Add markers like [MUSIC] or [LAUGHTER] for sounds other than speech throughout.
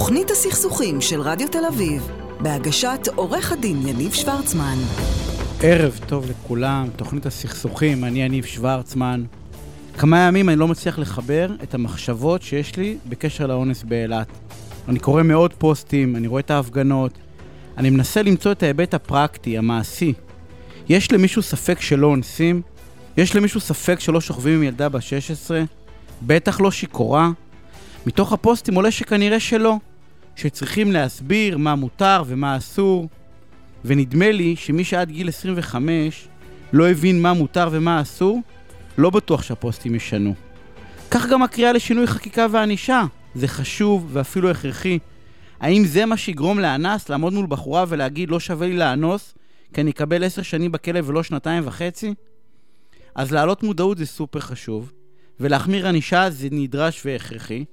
תוכנית הסכסוכים של רדיו תל אביב, בהגשת עורך הדין יניב שוורצמן. ערב טוב לכולם, תוכנית הסכסוכים, אני יניב שוורצמן. כמה ימים אני לא מצליח לחבר את המחשבות שיש לי בקשר לאונס באילת. אני קורא מאות פוסטים, אני רואה את ההפגנות, אני מנסה למצוא את ההיבט הפרקטי, המעשי. יש למישהו ספק שלא אונסים? יש למישהו ספק שלא שוכבים עם ילדה בת 16? בטח לא שיכורה? מתוך הפוסטים עולה שכנראה שלא, שצריכים להסביר מה מותר ומה אסור, ונדמה לי שמי שעד גיל 25 לא הבין מה מותר ומה אסור, לא בטוח שהפוסטים ישנו. כך גם הקריאה לשינוי חקיקה וענישה, זה חשוב ואפילו הכרחי. האם זה מה שיגרום לאנס לעמוד מול בחורה ולהגיד לא שווה לי לאנוס, כי אני אקבל עשר שנים בכלא ולא שנתיים וחצי? אז להעלות מודעות זה סופר חשוב, ולהחמיר ענישה זה נדרש והכרחי,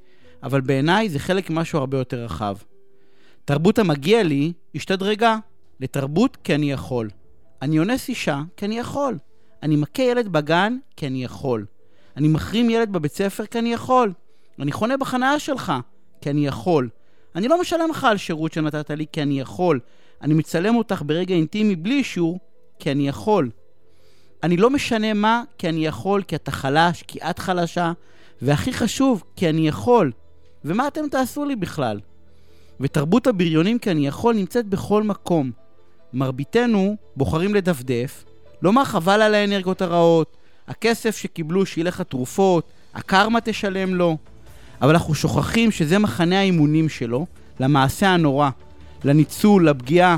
אבל בעיניי זה חלק ממשהו הרבה יותר רחב. תרבות המגיע לי השתדרגה לתרבות כי אני יכול. אני אונס אישה כי אני יכול. אני מכה ילד בגן כי אני יכול. אני מחרים ילד בבית ספר כי אני יכול. אני חונה בחניה שלך כי אני יכול. אני לא משלם לך על שירות שנתת לי כי אני יכול. אני מצלם אותך ברגע אינטימי בלי אישור כי אני יכול. אני לא משנה מה כי אני יכול, כי אתה חלש, כי את חלשה, והכי חשוב, כי אני יכול. ומה אתם תעשו לי בכלל? ותרבות הבריונים כי אני יכול נמצאת בכל מקום. מרביתנו בוחרים לדפדף, לומר חבל על האנרגיות הרעות, הכסף שקיבלו שילך לתרופות, הקרמה תשלם לו. אבל אנחנו שוכחים שזה מחנה האימונים שלו, למעשה הנורא, לניצול, לפגיעה.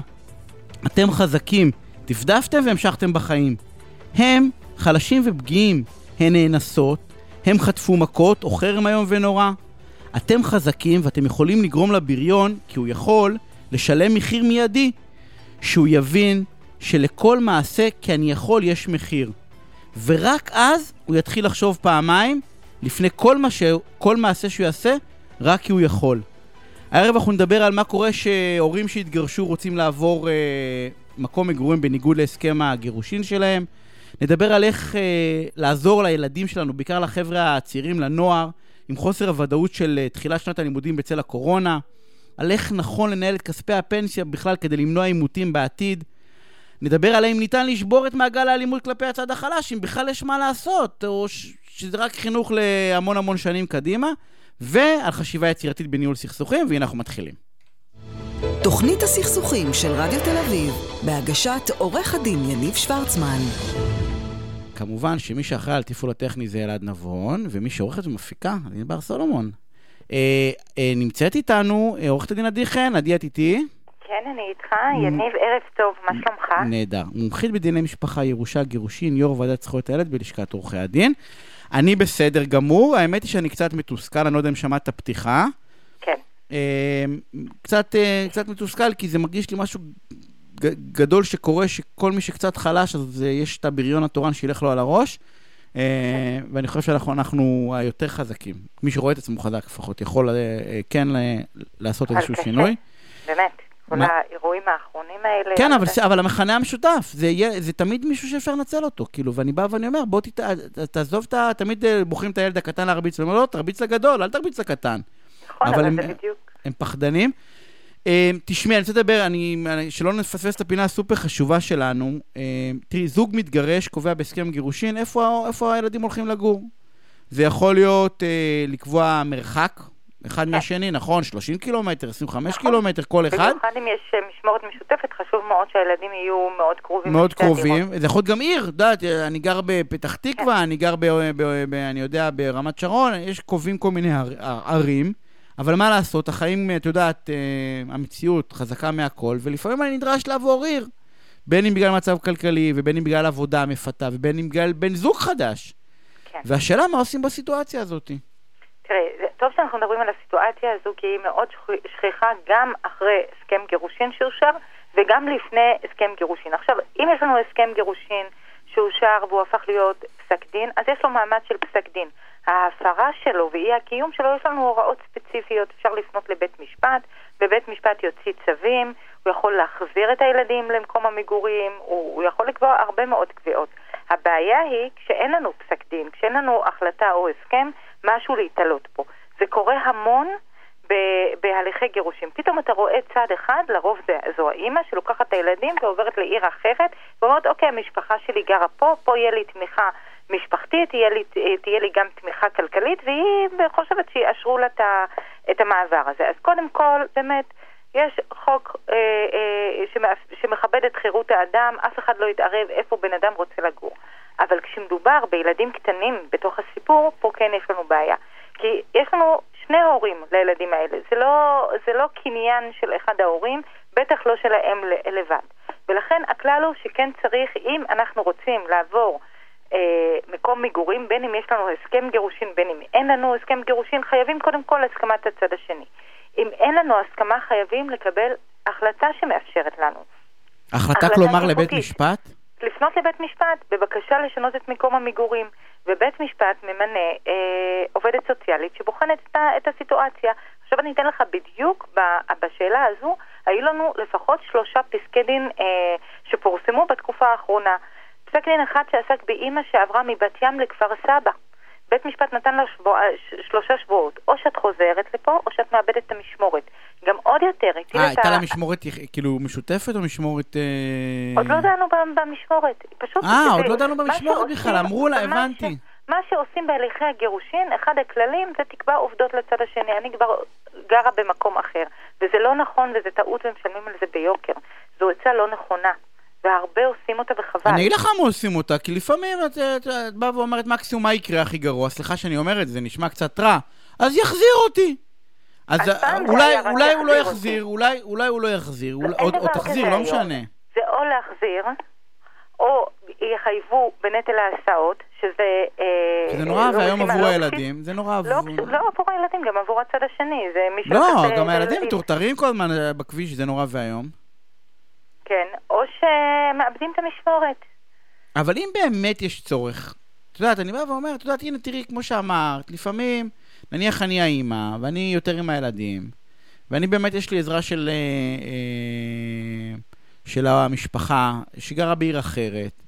אתם חזקים, דפדפתם והמשכתם בחיים. הם חלשים ופגיעים, הן נאנסות, הם חטפו מכות או חרם איום ונורא. אתם חזקים ואתם יכולים לגרום לבריון, כי הוא יכול, לשלם מחיר מיידי. שהוא יבין שלכל מעשה, כי אני יכול, יש מחיר. ורק אז הוא יתחיל לחשוב פעמיים, לפני כל, מה ש... כל מעשה שהוא יעשה, רק כי הוא יכול. הערב אנחנו נדבר על מה קורה שהורים שהתגרשו רוצים לעבור אה, מקום מגורים בניגוד להסכם הגירושין שלהם. נדבר על איך אה, לעזור לילדים שלנו, בעיקר לחבר'ה הצעירים, לנוער, עם חוסר הוודאות של אה, תחילת שנת הלימודים בצל הקורונה. על איך נכון לנהל את כספי הפנסיה בכלל כדי למנוע עימותים בעתיד. נדבר על האם ניתן לשבור את מעגל האלימות כלפי הצד החלש, אם בכלל יש מה לעשות, או שזה רק חינוך להמון המון שנים קדימה, ועל חשיבה יצירתית בניהול סכסוכים, והנה אנחנו מתחילים. תוכנית הסכסוכים של רדיו תל אביב, בהגשת עורך הדין יניב שוורצמן. כמובן שמי שאחראי על תפעול הטכני זה אלעד נבון, ומי שעורכת ומפיקה, אני בר סולומון. אה, אה, נמצאת איתנו אה, עורכת הדין עדי חן, עדי את איתי? כן, אני איתך. יניב, ערב טוב, מה שלומך? נהדר. מומחית בדיני משפחה, ירושה, גירושין, יו"ר ועדת זכויות הילד בלשכת עורכי הדין. אני בסדר גמור, האמת היא שאני קצת מתוסכל, אני לא יודע אם שמעת את הפתיחה. כן. קצת, קצת מתוסכל, כי זה מרגיש לי משהו גדול שקורה, שכל מי שקצת חלש, אז יש את הבריון התורן שילך לו על הראש. אה, ואני חושב שאנחנו היותר חזקים. מי שרואה את עצמו חזק לפחות, יכול אה, כן לעשות איזשהו שינוי. באמת. כל האירועים האחרונים האלה. כן, אבל, אבל המכנה המשותף, זה, יהיה, זה תמיד מישהו שאפשר לנצל אותו, כאילו, ואני בא ואני אומר, בוא תת, תעזוב את ה... תמיד אה, בוחרים את הילד הקטן להרביץ, ואומרים, לא, תרביץ לגדול, אל תרביץ לקטן. נכון, אבל, אבל הם, זה בדיוק. הם פחדנים. Uh, תשמעי, אני רוצה לדבר, אני, שלא נפספס את הפינה הסופר חשובה שלנו. Uh, תראי, זוג מתגרש, קובע בהסכם גירושין, איפה, איפה הילדים הולכים לגור? זה יכול להיות uh, לקבוע מרחק, אחד כן. מהשני, נכון? 30 קילומטר, 25 נכון. קילומטר, כל אחד. במיוחד אם יש משמורת משותפת, חשוב מאוד שהילדים יהיו מאוד קרובים. מאוד קרובים. זה יכול להיות גם עיר, את יודעת, אני גר בפתח תקווה, כן. אני גר, ב, ב, ב, אני יודע, ברמת שרון, יש קובעים כל מיני ערים. אבל מה לעשות, החיים, את יודעת, אה, המציאות חזקה מהכל, ולפעמים אני נדרש לעבור עיר. בין אם בגלל מצב כלכלי, ובין אם בגלל עבודה מפתה, ובין אם בגלל בן זוג חדש. כן. והשאלה מה עושים בסיטואציה הזאת. תראי, טוב שאנחנו מדברים על הסיטואציה הזו, כי היא מאוד שכיחה גם אחרי הסכם גירושין שאושר, וגם לפני הסכם גירושין. עכשיו, אם יש לנו הסכם גירושין שאושר והוא הפך להיות פסק דין, אז יש לו מעמד של פסק דין. ההפרה שלו ואי הקיום שלו, יש לנו הוראות ספציפיות. אפשר לפנות לבית משפט, ובית משפט יוציא צווים, הוא יכול להחזיר את הילדים למקום המגורים, הוא, הוא יכול לקבוע הרבה מאוד קביעות. הבעיה היא כשאין לנו פסק דין, כשאין לנו החלטה או הסכם, משהו להתעלות פה. זה קורה המון בהליכי גירושים. פתאום אתה רואה צד אחד, לרוב זה, זו האימא שלוקחת את הילדים ועוברת לעיר אחרת, ואומרת, אוקיי, המשפחה שלי גרה פה, פה יהיה לי תמיכה משפחתית, תהיה לי, תהיה לי גם תמיכה כלכלית, והיא חושבת שיאשרו לה את המעבר הזה. אז קודם כל, באמת, יש חוק אה, אה, שמכבד את חירות האדם, אף אחד לא יתערב איפה בן אדם רוצה לגור. אבל כשמדובר בילדים קטנים בתוך הסיפור, פה כן יש לנו בעיה. כי יש לנו שני הורים לילדים האלה. זה לא, זה לא קניין של אחד ההורים, בטח לא של האם לבד. ולכן הכלל הוא שכן צריך, אם אנחנו רוצים לעבור מקום מגורים, בין אם יש לנו הסכם גירושין, בין אם אין לנו הסכם גירושין, חייבים קודם כל הסכמת הצד השני. אם אין לנו הסכמה, חייבים לקבל החלטה שמאפשרת לנו. החלטה כלומר לבית משפט? לפנות לבית משפט בבקשה לשנות את מקום המגורים, ובית משפט ממנה אה, עובדת סוציאלית שבוחנת את, את הסיטואציה. עכשיו אני אתן לך בדיוק בשאלה הזו, היו לנו לפחות שלושה פסקי דין אה, שפורסמו בתקופה האחרונה. פסק דין אחד שעסק באימא שעברה מבת ים לכפר סבא. בית משפט נתן לה שבוע, שלושה שבועות, או שאת חוזרת לפה, או שאת מאבדת את המשמורת. גם עוד יותר, הטיל את ה... אה, הייתה לה משמורת כאילו משותפת או משמורת... אה... עוד לא דנו במשמורת, פשוט... אה, עוד לא דנו במשמורת בכלל, אמרו לה, הבנתי. מה שעושים בהליכי הגירושין, אחד הכללים זה תקבע עובדות לצד השני. אני כבר גרה במקום אחר, וזה לא נכון וזה טעות ומשלמים על זה ביוקר. זו עצה לא נכונה. והרבה עושים אותה וחבל. אני אגיד לך מה עושים אותה, כי לפעמים את, את, את באה ואומרת מקסימום מה יקרה הכי גרוע, סליחה שאני אומר את זה, נשמע קצת רע, אז יחזיר אותי. אז אולי, אולי הוא לא יחזיר, אולי, אולי הוא לא יחזיר, או, או תחזיר, לא משנה. זה או להחזיר, או יחייבו בנטל ההסעות, שזה... אה, שזה נורא לא ואיום עבור הילדים, זה נורא לא, עבור... לא עבור הילדים, גם עבור הצד השני, זה מי לא, גם הילדים מטורטרים כל הזמן אה, בכביש, זה נורא ואיום. כן, או שמאבדים את המשמורת. אבל אם באמת יש צורך, את יודעת, אני בא ואומר, את יודעת, הנה תראי, כמו שאמרת, לפעמים, נניח אני האימא, ואני יותר עם הילדים, ואני באמת, יש לי עזרה של, אה, אה, של המשפחה, שגרה בעיר אחרת.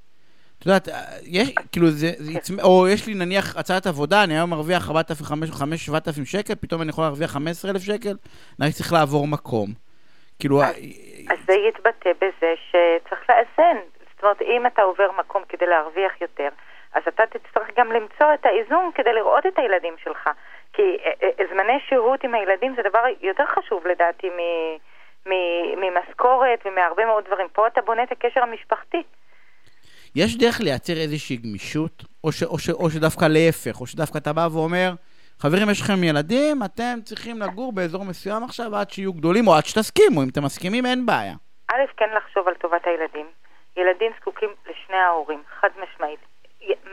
את יודעת, יש, כאילו, זה, זה, או יש לי נניח הצעת עבודה, אני היום מרוויח 4,000-7,000 שקל, פתאום אני יכול להרוויח 15,000 שקל, אני צריך לעבור מקום. כאילו... זה יתבטא בזה שצריך לאזן. זאת אומרת, אם אתה עובר מקום כדי להרוויח יותר, אז אתה תצטרך גם למצוא את האיזון כדי לראות את הילדים שלך. כי אה, אה, זמני שהות עם הילדים זה דבר יותר חשוב לדעתי ממשכורת ומהרבה מאוד דברים. פה אתה בונה את הקשר המשפחתי. יש דרך לייצר איזושהי גמישות, או, ש, או, ש, או שדווקא להפך, או שדווקא אתה בא ואומר, חברים, יש לכם ילדים, אתם צריכים לגור באזור מסוים עכשיו עד שיהיו גדולים, או עד שתסכימו, אם אתם מסכימים, אין בעיה. א', כן לחשוב על טובת הילדים. ילדים זקוקים לשני ההורים, חד משמעית.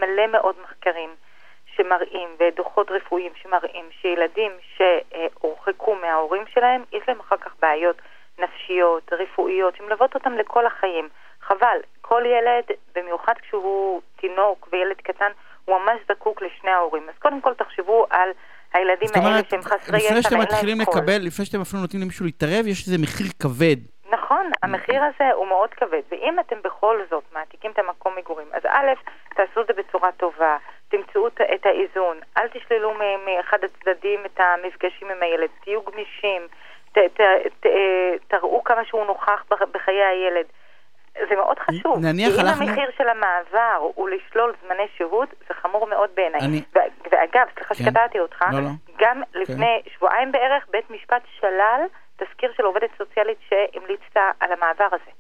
מלא מאוד מחקרים שמראים, ודוחות רפואיים שמראים, שילדים שהורחקו מההורים שלהם, יש להם אחר כך בעיות נפשיות, רפואיות, שמלוות אותם לכל החיים. חבל, כל ילד, במיוחד כשהוא תינוק וילד קטן, הוא ממש זקוק לשני ההורים. אז קודם כל תחשבו על הילדים האלה שהם חסרי ישע ואין להם קול. לקבל, לפני שאתם אפילו נותנים למישהו להתערב, יש איזה מחיר כבד. נכון, המחיר הזה הוא מאוד כבד. ואם אתם בכל זאת מעתיקים את המקום מגורים, אז א', תעשו את זה בצורה טובה, תמצאו את האיזון, אל תשללו מאחד הצדדים את המפגשים עם הילד, תהיו גמישים, ת, ת, ת, תראו כמה שהוא נוכח בחיי הילד. זה מאוד חשוב. נניח כי הלכנו... אם המחיר של המעבר הוא לשלול זמני שהות, זה חמור מאוד בעיניי. אני... ואגב, סליחה כן. שקטעתי אותך, לא, לא. גם כן. לפני שבועיים בערך בית משפט שלל תזכיר של עובדת סוציאלית שהמליצת על המעבר הזה.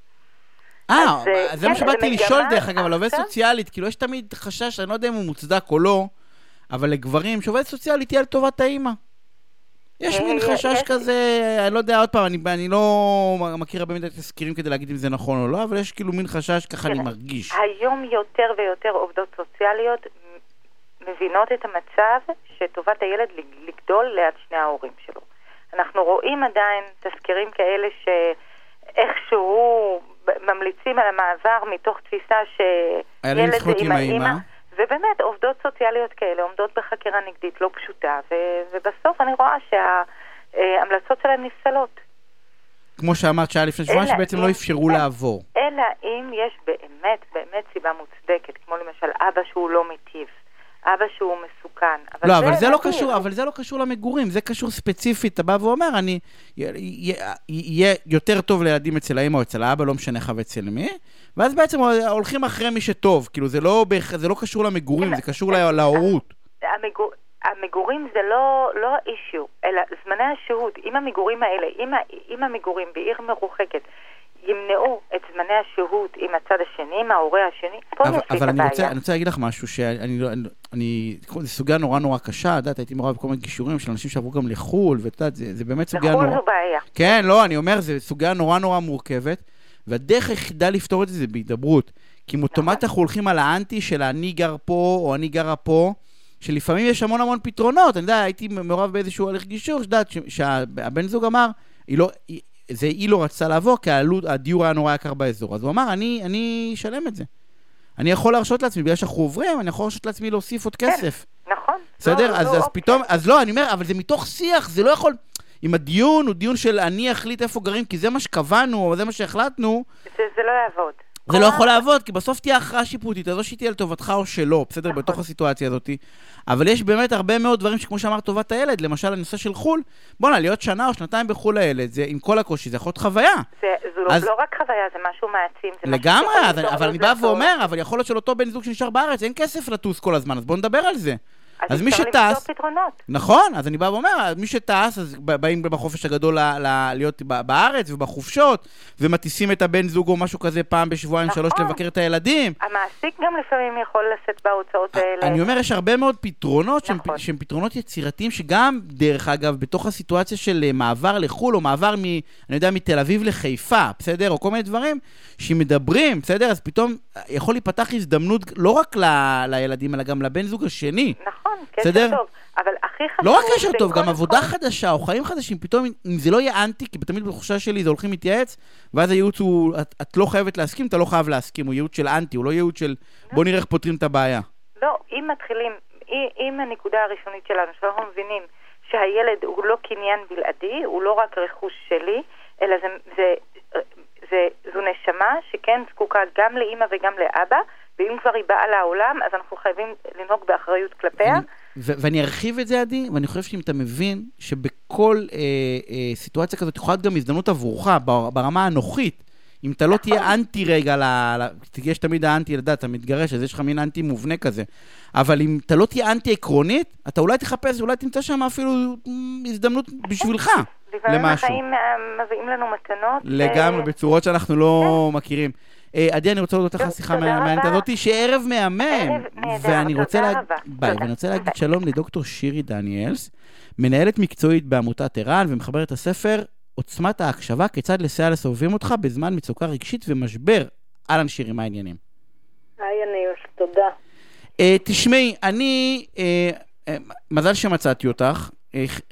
אה, זה כן, מה שבאתי לשאול דרך אגב, על עובדת סוציאלית, כאילו יש תמיד חשש, אני לא יודע אם הוא מוצדק או לא, אבל לגברים, שעובדת סוציאלית תהיה לטובת האימא. יש מין אה, חשש כזה, אני לא יודע, עוד פעם, אני, אני לא מכיר הרבה מדי תזכירים כדי להגיד אם זה נכון או לא, אבל יש כאילו מין חשש, ככה אני מרגיש. היום יותר ויותר עובדות סוציאליות מבינות את המצב שטובת הילד לגדול ליד שני ההורים שלו. אנחנו רואים עדיין תזכירים כאלה שאיכשהו ממליצים על המעבר מתוך תפיסה שילד זה עם האימא. ובאמת, עובדות סוציאליות כאלה עומדות בחקירה נגדית לא פשוטה, ו- ובסוף אני רואה שההמלצות שלהם נפסלות. כמו שאמרת שהיה לפני שבועיים, שבעצם לא אפשרו לעבור. אלא אם יש באמת, באמת סיבה מוצדקת, כמו למשל אבא שהוא לא מיטיב, אבא שהוא מסוכן. אבל לא, אבל זה לא קשור, אבל זה לא קשור למגורים, זה קשור ספציפית, אתה בא ואומר, אני, יהיה יותר טוב לילדים אצל האמא או אצל האבא, לא משנה לך ואצל מי, ואז בעצם הולכים אחרי מי שטוב, כאילו זה לא, זה לא קשור למגורים, זה קשור להורות. המגור... המגורים זה לא, לא אישיו, אלא זמני השהות. אם המגורים האלה, אם, אם המגורים בעיר מרוחקת ימנעו את זמני השהות עם הצד השני, עם ההורה השני, פה אבל, נפליט אבל אני רוצה, אני רוצה להגיד לך משהו, שאני לא, אני, זו סוגיה נורא נורא קשה, את יודעת, הייתי מעורב בכל מיני גישורים של אנשים שעברו גם לחו"ל, ואת יודעת, זה, זה באמת סוגיה נורא... לחו"ל זו בעיה. כן, לא, אני אומר, זו סוגיה נורא נורא מורכבת, והדרך היחידה לפתור את זה זה בהידברות. כי אם אוטומט אנחנו הולכים על האנטי של אני גר פה, או אני גרה פה, שלפעמים יש המון המון פתרונות. אני יודע, הייתי מעורב באיזשהו הליך גישור, שאת שהבן זוג אמר, היא לא, היא לא רצתה לעבור, כי העלות, הדיור היה נורא יקר באזור. אז הוא אמר, אני, אני אשלם את זה. אני יכול להרשות לעצמי, בגלל שאנחנו עוברים, אני יכול להרשות לעצמי להוסיף עוד כן, כסף. כן, נכון. בסדר? לא, אז, לא, אז אוקיי. פתאום, אז לא, אני אומר, אבל זה מתוך שיח, זה לא יכול... אם הדיון הוא דיון של אני אחליט איפה גרים, כי זה מה שקבענו, או זה מה שהחלטנו... זה, זה לא יעבוד. זה לא יכול לעבוד, כי בסוף תהיה הכרעה שיפוטית, אז או שהיא תהיה לטובתך או שלא, בסדר? נכון. בתוך הסיטואציה הזאת. אבל יש באמת הרבה מאוד דברים שכמו שאמרת, טובת הילד, למשל הנושא של חו"ל, בואנה, להיות שנה או שנתיים בחו"ל הילד, זה עם כל הקושי, זה יכול להיות חוויה. זה, לא- אז... לא רק חוויה, זה משהו מעצים. זה לגמרי, אבל, אבל אני בא ואומר, אבל יכול להיות שלאותו בן זוג שנשאר בארץ, אין כסף לטוס כל הזמן, אז בואו נדבר על זה. אז, אז מי שטס... נכון, אז אני בא ואומר, מי שטס, אז באים בחופש הגדול ל, ל, להיות בארץ ובחופשות, ומטיסים את הבן זוג או משהו כזה פעם בשבועיים, נכון. שלוש לבקר את הילדים. המעסיק גם לפעמים יכול לשאת בהוצאות האלה. אני אומר, יש הרבה מאוד פתרונות נכון. שהם, שהם פתרונות יצירתיים, שגם, דרך אגב, בתוך הסיטואציה של אה, מעבר לחו"ל, או מעבר מ... אני יודע, מתל אביב לחיפה, בסדר? או כל מיני דברים, שמדברים, בסדר? אז פתאום יכול להיפתח הזדמנות לא רק ל, לילדים, אלא גם לבן זוג השני. נכון. קשר טוב. אבל הכי חשוב... לא רק קשר טוב, גם עבודה חדשה או חיים חדשים, פתאום, אם זה לא יהיה אנטי, כי תמיד בתחושה שלי זה הולכים להתייעץ, ואז הייעוץ הוא, את, את לא חייבת להסכים, אתה לא חייב להסכים, הוא ייעוץ של אנטי, הוא לא ייעוץ של בוא נראה איך פותרים את הבעיה. לא, אם מתחילים, אם הנקודה הראשונית שלנו, שאנחנו מבינים שהילד הוא לא קניין בלעדי, הוא לא רק רכוש שלי, אלא זה, זה, שכן זקוקה גם לאימא וגם לאבא, ואם כבר היא באה לעולם, אז אנחנו חייבים לנהוג באחריות כלפיה. ואני ארחיב את זה, עדי, ואני חושב שאם אתה מבין שבכל אה, אה, סיטואציה כזאת יכולה להיות גם הזדמנות עבורך, ברמה הנוחית, אם אתה לא נכון. תהיה אנטי רגע, ל, ל, יש תמיד האנטי, לדעת, אתה מתגרש, אז יש לך מין אנטי מובנה כזה. אבל אם אתה לא תהיה אנטי עקרונית, אתה אולי תחפש, אולי תמצא שם אפילו הזדמנות בשבילך. לפעמים החיים מביאים לנו מתנות. לגמרי, בצורות שאנחנו לא כן. מכירים. אה, עדי, אני רוצה להודות לך שיחה מעניינת הזאת, שערב מהמם. ואני רוצה ואני רוצה להגיד שלום לדוקטור שירי דניאלס, מנהלת מקצועית בעמותת ער"ן ומחברת הספר עוצמת ההקשבה, כיצד לסייע לסובבים אותך בזמן מצוקה רגשית ומשבר. אהלן שירי, מה העניינים? היי יניב, תודה. אה, תשמעי, אני, אה, מזל שמצאתי אותך.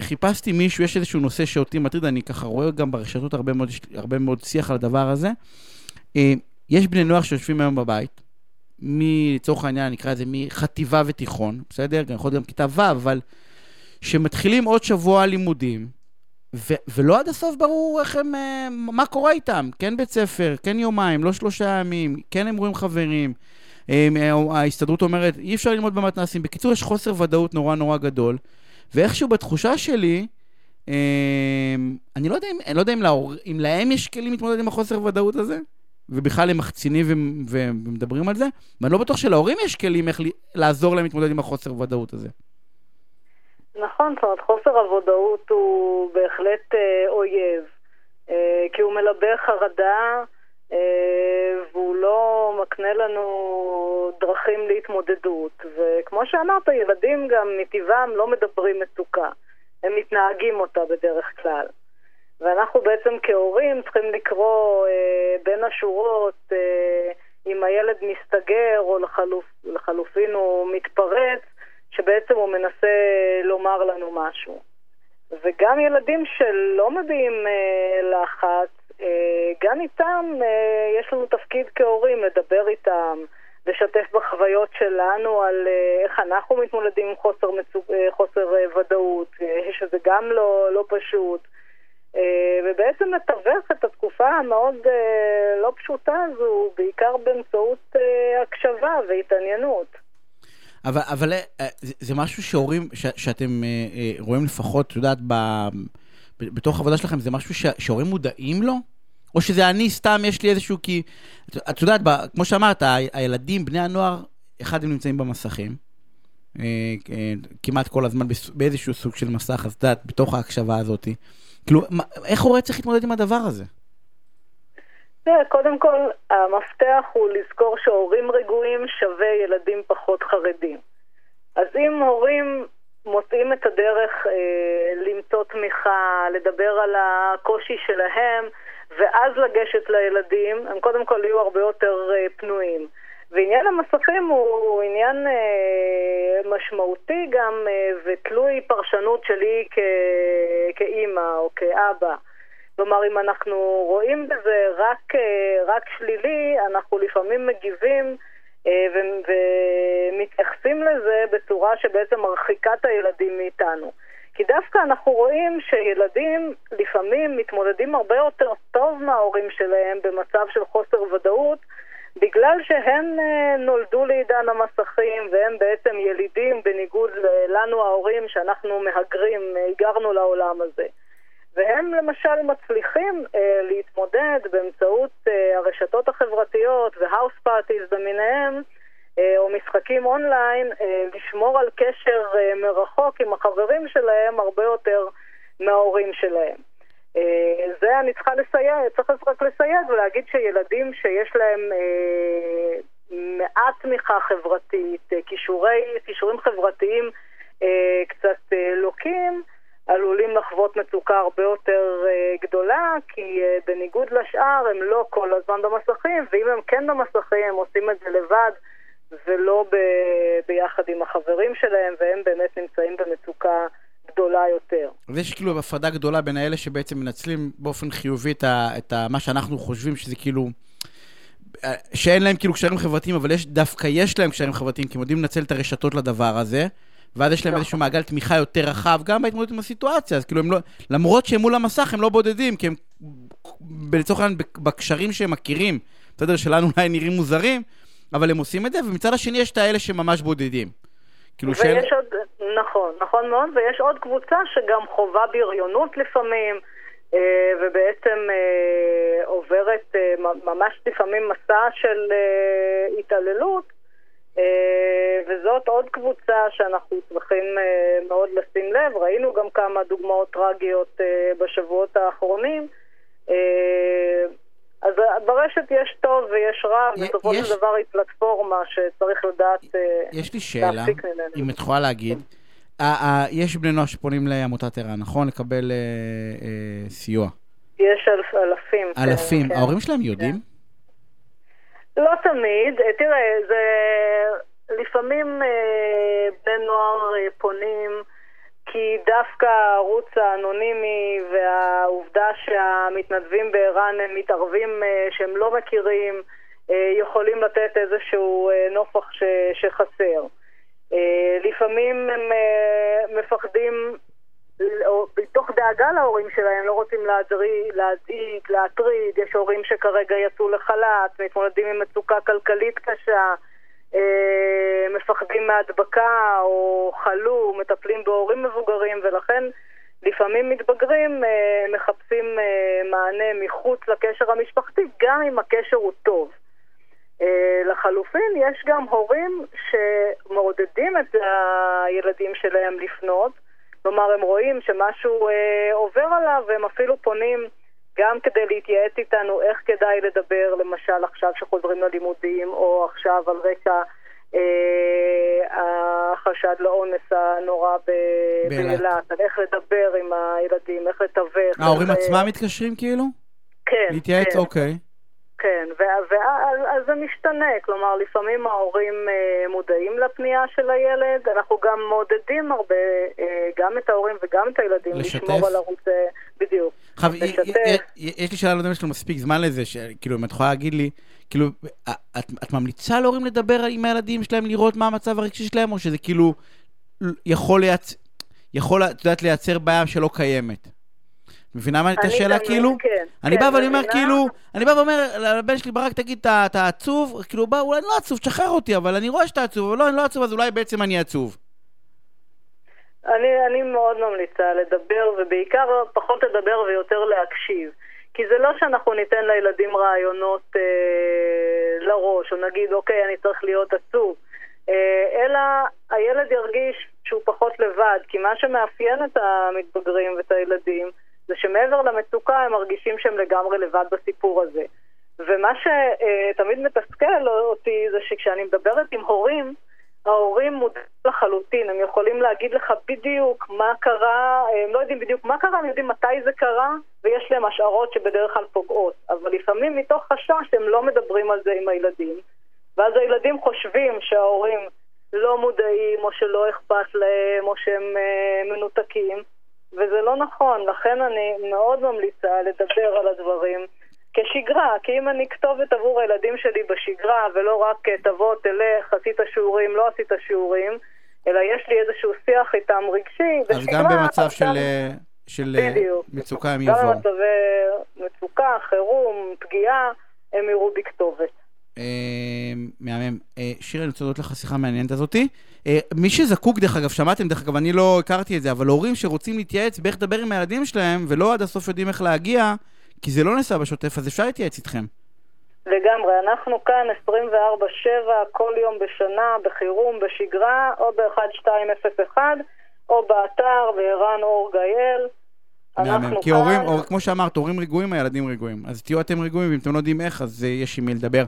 חיפשתי מישהו, יש איזשהו נושא שאותי מטריד, אני ככה רואה גם ברשתות הרבה מאוד, הרבה מאוד שיח על הדבר הזה. יש בני נוער שיושבים היום בבית, לצורך העניין נקרא לזה מחטיבה ותיכון, בסדר? יכול להיות גם כיתה ו', אבל שמתחילים עוד שבוע לימודים, ו- ולא עד הסוף ברור איך הם, אה, מה קורה איתם. כן בית ספר, כן יומיים, לא שלושה ימים, כן הם רואים חברים. אה, ההסתדרות אומרת, אי אפשר ללמוד במתנ"סים. בקיצור, יש חוסר ודאות נורא נורא גדול, ואיכשהו בתחושה שלי, אה, אני לא יודע אם, אני לא יודע אם, להור, אם להם יש כלים להתמודד עם החוסר ודאות הזה, ובכלל הם מחצינים ומדברים על זה, ואני לא בטוח שלהורים יש כלים איך לעזור להם להתמודד עם החוסר ודאות הזה. נכון, זאת אומרת, חוסר הוודאות הוא בהחלט אה, אויב, אה, כי הוא מלבה חרדה והוא לא מקנה לנו דרכים להתמודדות. וכמו שאמרת, ילדים גם מטבעם לא מדברים מצוקה, הם מתנהגים אותה בדרך כלל. ואנחנו בעצם כהורים צריכים לקרוא אה, בין השורות אה, אם הילד מסתגר או לחלופ, לחלופין הוא מתפרץ, שבעצם הוא מנסה לומר לנו משהו. וגם ילדים שלא מביעים אה, לחץ, אה, גם איתם אה, יש לנו תפקיד כהורים לדבר איתם, לשתף בחוויות שלנו על אה, איך אנחנו מתמודדים עם חוסר, מצו... אה, חוסר אה, ודאות, אה, שזה גם לא, לא פשוט. אה, ובעצם לתווך את התקופה המאוד אה, לא פשוטה הזו, בעיקר באמצעות אה, הקשבה והתעניינות. אבל, אבל אה, זה, משהו שהורים, ש, שאתם אה, אה, רואים לפחות, את יודעת, ב, בתוך העבודה שלכם, זה משהו שהורים מודעים לו? או שזה אני סתם, יש לי איזשהו, כי... את, יודעת, ב, כמו שאמרת, ה, הילדים, בני הנוער, אחד הם נמצאים במסכים, אה, אה, כמעט כל הזמן באיזשהו סוג של מסך, אז את יודעת, בתוך ההקשבה הזאת. כאילו, מה, איך הורה צריך להתמודד עם הדבר הזה? קודם כל, המפתח הוא לזכור שהורים רגועים שווה ילדים פחות חרדים. אז אם הורים מוצאים את הדרך אה, למצוא תמיכה, לדבר על הקושי שלהם, ואז לגשת לילדים, הם קודם כל יהיו הרבה יותר אה, פנויים. ועניין המסכים הוא, הוא עניין אה, משמעותי גם אה, ותלוי פרשנות שלי כ, כאימא או כאבא. כלומר, אם אנחנו רואים בזה רק, אה, רק שלילי, אנחנו לפעמים מגיבים ומתייחסים לזה בצורה שבעצם מרחיקה את הילדים מאיתנו. כי דווקא אנחנו רואים שילדים לפעמים מתמודדים הרבה יותר טוב מההורים שלהם במצב של חוסר ודאות, בגלל שהם אה, נולדו לעידן המסכים והם בעצם ילידים בניגוד לנו ההורים שאנחנו מהגרים, היגרנו לעולם הזה. והם למשל מצליחים אה, להתמודד באמצעות אה, הרשתות החברתיות והאוס פארטיז במיניהם, אה, או משחקים אונליין, אה, לשמור על קשר אה, מרחוק עם החברים שלהם הרבה יותר מההורים שלהם. אה, זה אני צריכה לסייג, צריך רק לסייג ולהגיד שילדים שיש להם אה, מעט תמיכה חברתית, אה, כישורי, כישורים חברתיים אה, קצת אה, לוקים, עלולים לחוות מצוקה הרבה יותר uh, גדולה, כי uh, בניגוד לשאר הם לא כל הזמן במסכים, ואם הם כן במסכים הם עושים את זה לבד ולא ב- ביחד עם החברים שלהם, והם באמת נמצאים במצוקה גדולה יותר. אז יש כאילו הפרדה גדולה בין האלה שבעצם מנצלים באופן חיובי את, ה- את ה- מה שאנחנו חושבים שזה כאילו... אה, שאין להם כאילו קשרים חברתיים, אבל יש, דווקא יש להם קשרים חברתיים, כי הם יודעים לנצל את הרשתות לדבר הזה. ואז יש להם נכון. איזשהו מעגל תמיכה יותר רחב, גם בהתמודדות עם הסיטואציה. אז כאילו, הם לא, למרות שהם מול המסך, הם לא בודדים, כי הם לצורך העניין בקשרים שהם מכירים, בסדר, שלנו אולי נראים מוזרים, אבל הם עושים את זה, ומצד השני יש את האלה שממש בודדים. כאילו ויש שאלה... עוד, נכון, נכון מאוד, ויש עוד קבוצה שגם חווה בריונות לפעמים, אה, ובעצם אה, עוברת אה, ממש לפעמים מסע של התעללות, וזאת עוד קבוצה שאנחנו צריכים אה, מאוד לשים לב. ראינו גם כמה דוגמאות טרגיות אה, בשבועות האחרונים. אה, אז ברשת יש טוב ויש רע, בסופו של דבר היא פלטפורמה שצריך לדעת אה, יש לי שאלה, ממנה. אם את יכולה להגיד. אה, אה, יש בני נוער שפונים לעמותת ער"ן, נכון? לקבל אה, אה, סיוע. יש אלפים. כן, אלפים. כן. ההורים שלהם יודעים? לא תמיד. אה, תראה, זה... לפעמים אה, בני נוער אה, פונים כי דווקא הערוץ האנונימי והעובדה שהמתנדבים בער"ן הם מתערבים אה, שהם לא מכירים אה, יכולים לתת איזשהו אה, נופח ש, שחסר. אה, לפעמים הם אה, מפחדים מתוך דאגה להורים שלהם, לא רוצים להזעיק, להטריד, יש הורים שכרגע יצאו לחל"ת, מתמודדים עם מצוקה כלכלית קשה, אה, מפחדים מהדבקה או חלו, מטפלים בהורים מבוגרים, ולכן לפעמים מתבגרים אה, מחפשים אה, מענה מחוץ לקשר המשפחתי, גם אם הקשר הוא טוב. לחלופין, יש גם הורים שמעודדים את הילדים שלהם לפנות, כלומר, הם רואים שמשהו אה, עובר עליו, והם אפילו פונים גם כדי להתייעץ איתנו איך כדאי לדבר, למשל עכשיו שחוזרים ללימודים, או עכשיו על רקע אה, החשד לאונס הנורא. באילת, על איך לדבר עם הילדים, איך לתווך. ההורים איך, אה, עצמם מתקשרים כאילו? כן, להתייעץ? כן. אוקיי. כן, ואז אז זה משתנה, כלומר לפעמים ההורים אה, מודעים לפנייה של הילד, אנחנו גם מעודדים הרבה, אה, גם את ההורים וגם את הילדים, לשתף? לשמור על ערוץ, אה, בדיוק. עכשיו, לשתף. יש לי שאלה, לא יודע אם יש לנו מספיק זמן לזה, שכאילו, אם את יכולה להגיד לי, כאילו, את, את ממליצה להורים לדבר עם הילדים שלהם, לראות מה המצב הרגשי שלהם, או שזה כאילו יכול לייצר, יכול, את יודעת, לייצר בעיה שלא קיימת? מבינה מה את השאלה תמיד- כאילו? כן, אני כן, בא ואני אומר. כאילו, אני בא ואומר לבן שלי, ברק, תגיד, אתה- אתה עצוב? כאילו, בא, אולי אני לא עצוב, תשחרר אותי, אבל אני רואה שאתה עצוב, אבל לא, אני לא עצוב, אז אולי בעצם אני עצוב. אני, אני מאוד ממליצה לדבר, ובעיקר פחות לדבר ויותר להקשיב. כי זה לא שאנחנו ניתן לילדים רעיונות אה, לראש, או נגיד, אוקיי, אני צריך להיות עצוב, אה, אלא הילד ירגיש שהוא פחות לבד, כי מה שמאפיין את המתבגרים ואת הילדים, זה שמעבר למצוקה הם מרגישים שהם לגמרי לבד בסיפור הזה. ומה שתמיד מתסכל אותי זה שכשאני מדברת עם הורים, ההורים מודעים לחלוטין, הם יכולים להגיד לך בדיוק מה קרה, הם לא יודעים בדיוק מה קרה, הם יודעים מתי זה קרה, ויש להם השערות שבדרך כלל פוגעות. אבל לפעמים מתוך חשש הם לא מדברים על זה עם הילדים, ואז הילדים חושבים שההורים לא מודעים, או שלא אכפת להם, או שהם אה, מנותקים, וזה לא נכון. לכן אני מאוד ממליצה לדבר על הדברים. כשגרה, כי אם אני כתובת עבור הילדים שלי בשגרה, ולא רק אה, תבוא, תלך, עשית שיעורים, לא עשית שיעורים, אלא יש לי איזשהו שיח איתם רגשי, אז בשגרה, גם במצב אז של, גם- אה, של אה, בדיוק. מצוקה הם גם יבואו. במצבי מצוקה, חירום, פגיעה, הם יראו בי כתובת. אה, מהמם. אה, שיר, אני רוצה להודות לך שיחה מעניינת הזאתי. אה, מי שזקוק, דרך אגב, שמעתם, דרך אגב, אני לא הכרתי את זה, אבל הורים שרוצים להתייעץ באיך לדבר עם הילדים שלהם, ולא עד הסוף יודעים איך להגיע, כי זה לא נעשה בשוטף, אז אפשר להתייעץ איתכם. לגמרי, אנחנו כאן 24-7, כל יום בשנה, בחירום, בשגרה, או ב-1201, או באתר, בערן אור גייל. מהמם. כי כאן. הורים, או, כמו שאמרת, הורים רגועים, הילדים רגועים. אז תהיו אתם רגועים, ואם אתם לא יודעים איך, אז אה, יש עם מי לדבר.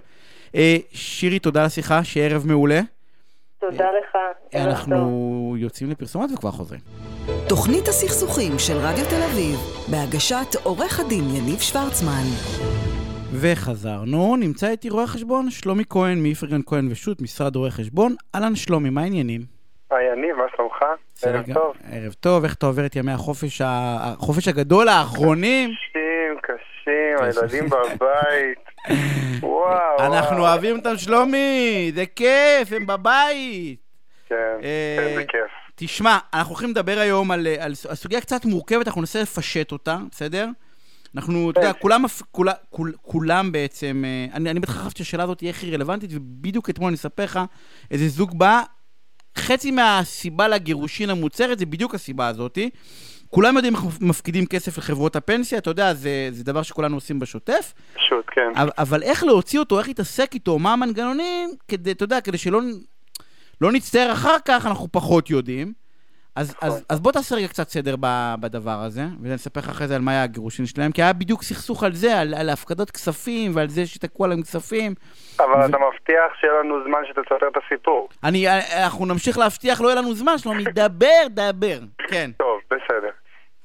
אה, שירי, תודה על השיחה, שיהיה ערב מעולה. תודה לך. ערב טוב. אנחנו יוצאים לפרסומות וכבר חוזרים. תוכנית הסכסוכים של רדיו תל אביב, בהגשת עורך הדין יניב שוורצמן. וחזרנו, נמצא איתי רואה חשבון שלומי כהן מאיפרגן כהן ושות', משרד רואי חשבון. אהלן שלומי, מה העניינים? היי, יניב, מה שלומך? ערב טוב. ערב טוב, איך אתה עובר את ימי החופש. החופש הגדול האחרונים? הילדים בבית. [LAUGHS] וואו, אנחנו. אוהבים אותם שלומי, זה כיף, הם בבית. כן, אה, איזה כיף. תשמע, אנחנו הולכים לדבר היום על, על, על סוגיה קצת מורכבת, אנחנו ננסה לפשט אותה, בסדר? אנחנו, אתה יודע, כן. כולם, כולה- כול- כולם בעצם, אה, אני, אני בטח חשבתי שהשאלה הזאת תהיה הכי רלוונטית, ובדיוק אתמול אני אספר לך, איזה זוג בא, חצי מהסיבה לגירושין המוצהרת זה בדיוק הסיבה הזאתי. כולם יודעים איך מפקידים כסף לחברות הפנסיה, אתה יודע, זה, זה דבר שכולנו עושים בשוטף, פשוט, כן. אבל- אבל איך להוציא אותו, איך להתעסק איתו, מה המנגנונים, כדי, אתה יודע, כדי שלא לא נצטער אחר כך, אנחנו פחות יודעים. אז, נכון. אז, אז בוא תעשה רגע קצת סדר ב, בדבר הזה, ואני אספר לך אחרי זה על מה היה הגירושין שלהם, כי היה בדיוק סכסוך על זה, על, על הפקדות כספים ועל זה שתקעו עליהם כספים. אבל ו- אתה מבטיח שיהיה לנו זמן שתספר את הסיפור. אני, אנחנו נמשיך להבטיח, לא יהיה לנו זמן, שלומי, [LAUGHS] דבר, דבר. כן. טוב, בסדר.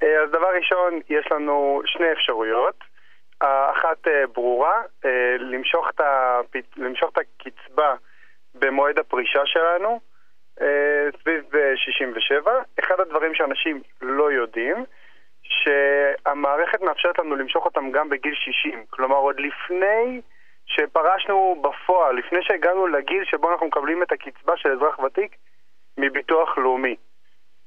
אה, אז דבר ראשון, יש לנו שני אפשרויות. האחת אה, ברורה, אה, למשוך את הפ- למשוך את הקצבה במועד הפרישה שלנו, סביב אה, 67. אחד הדברים שאנשים לא יודעים, שהמערכת מאפשרת לנו למשוך אותם גם בגיל 60. כלומר, עוד לפני שפרשנו בפועל, לפני שהגענו לגיל שבו אנחנו מקבלים את הקצבה של אזרח ותיק מביטוח לאומי.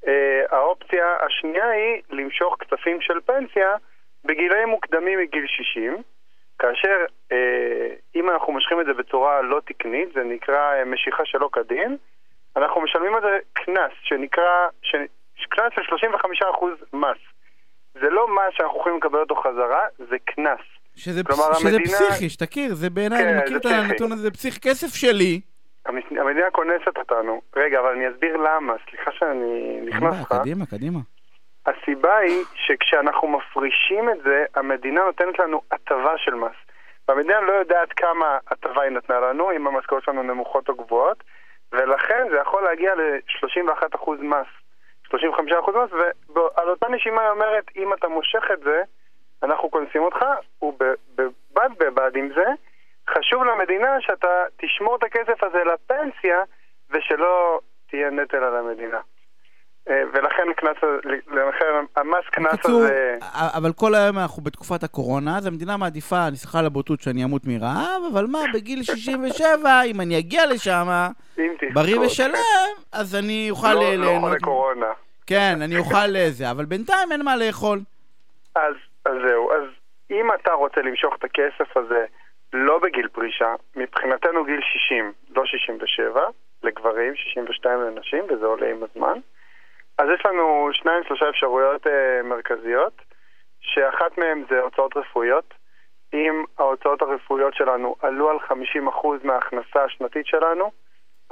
Uh, האופציה השנייה היא למשוך כספים של פנסיה בגילאים מוקדמים מגיל 60, כאשר uh, אם אנחנו מושכים את זה בצורה לא תקנית, זה נקרא uh, משיכה שלא כדין, אנחנו משלמים על זה קנס, שנקרא, ש... קנס של 35% מס. זה לא מס שאנחנו יכולים לקבל אותו חזרה, זה קנס. שזה, כלומר, שזה המדינה- פסיכי, שתכיר, זה בעיניי, כן, אני מכיר את. הנתון הזה, זה פסיכי, כסף שלי. המ- המדינה קונסת אותנו. רגע, אבל אני אסביר למה, סליחה שאני נכנס לך. קדימה, קדימה. הסיבה היא שכשאנחנו מפרישים את זה, המדינה נותנת לנו הטבה של מס. והמדינה לא יודעת כמה הטבה היא נתנה לנו, אם המשכורות שלנו נמוכות או גבוהות, ולכן זה יכול להגיע ל-31% מס, 35% מס, ועל אותה נשימה היא אומרת, אם אתה מושך את זה, אנחנו קונסים אותך, ובד בבד עם זה, חשוב למדינה שאתה תשמור את הכסף הזה לפנסיה, ושלא תהיה נטל על המדינה. אה, ולכן קנס, לכן המס קנס בקיצור, הזה... אבל כל היום אנחנו בתקופת הקורונה, אז המדינה מעדיפה, אני סליחה על הבוטות שאני אמות מרעב, אבל מה, בגיל 67, אם אני אגיע לשם, בריא. ושלם, אז אני אוכל לא, אה, לא ליהנות. חולה קורונה. כן, אני אוכל זה, אבל בינתיים אין מה לאכול. אז אז זהו, אז אם אתה רוצה למשוך את הכסף הזה לא בגיל פרישה, מבחינתנו גיל 60, לא 67, לגברים, 62 לנשים, וזה עולה עם הזמן. אז יש לנו שניים, שלושה אפשרויות אה, מרכזיות, שאחת מהן זה הוצאות רפואיות. אם ההוצאות הרפואיות שלנו עלו על 50% מההכנסה השנתית שלנו,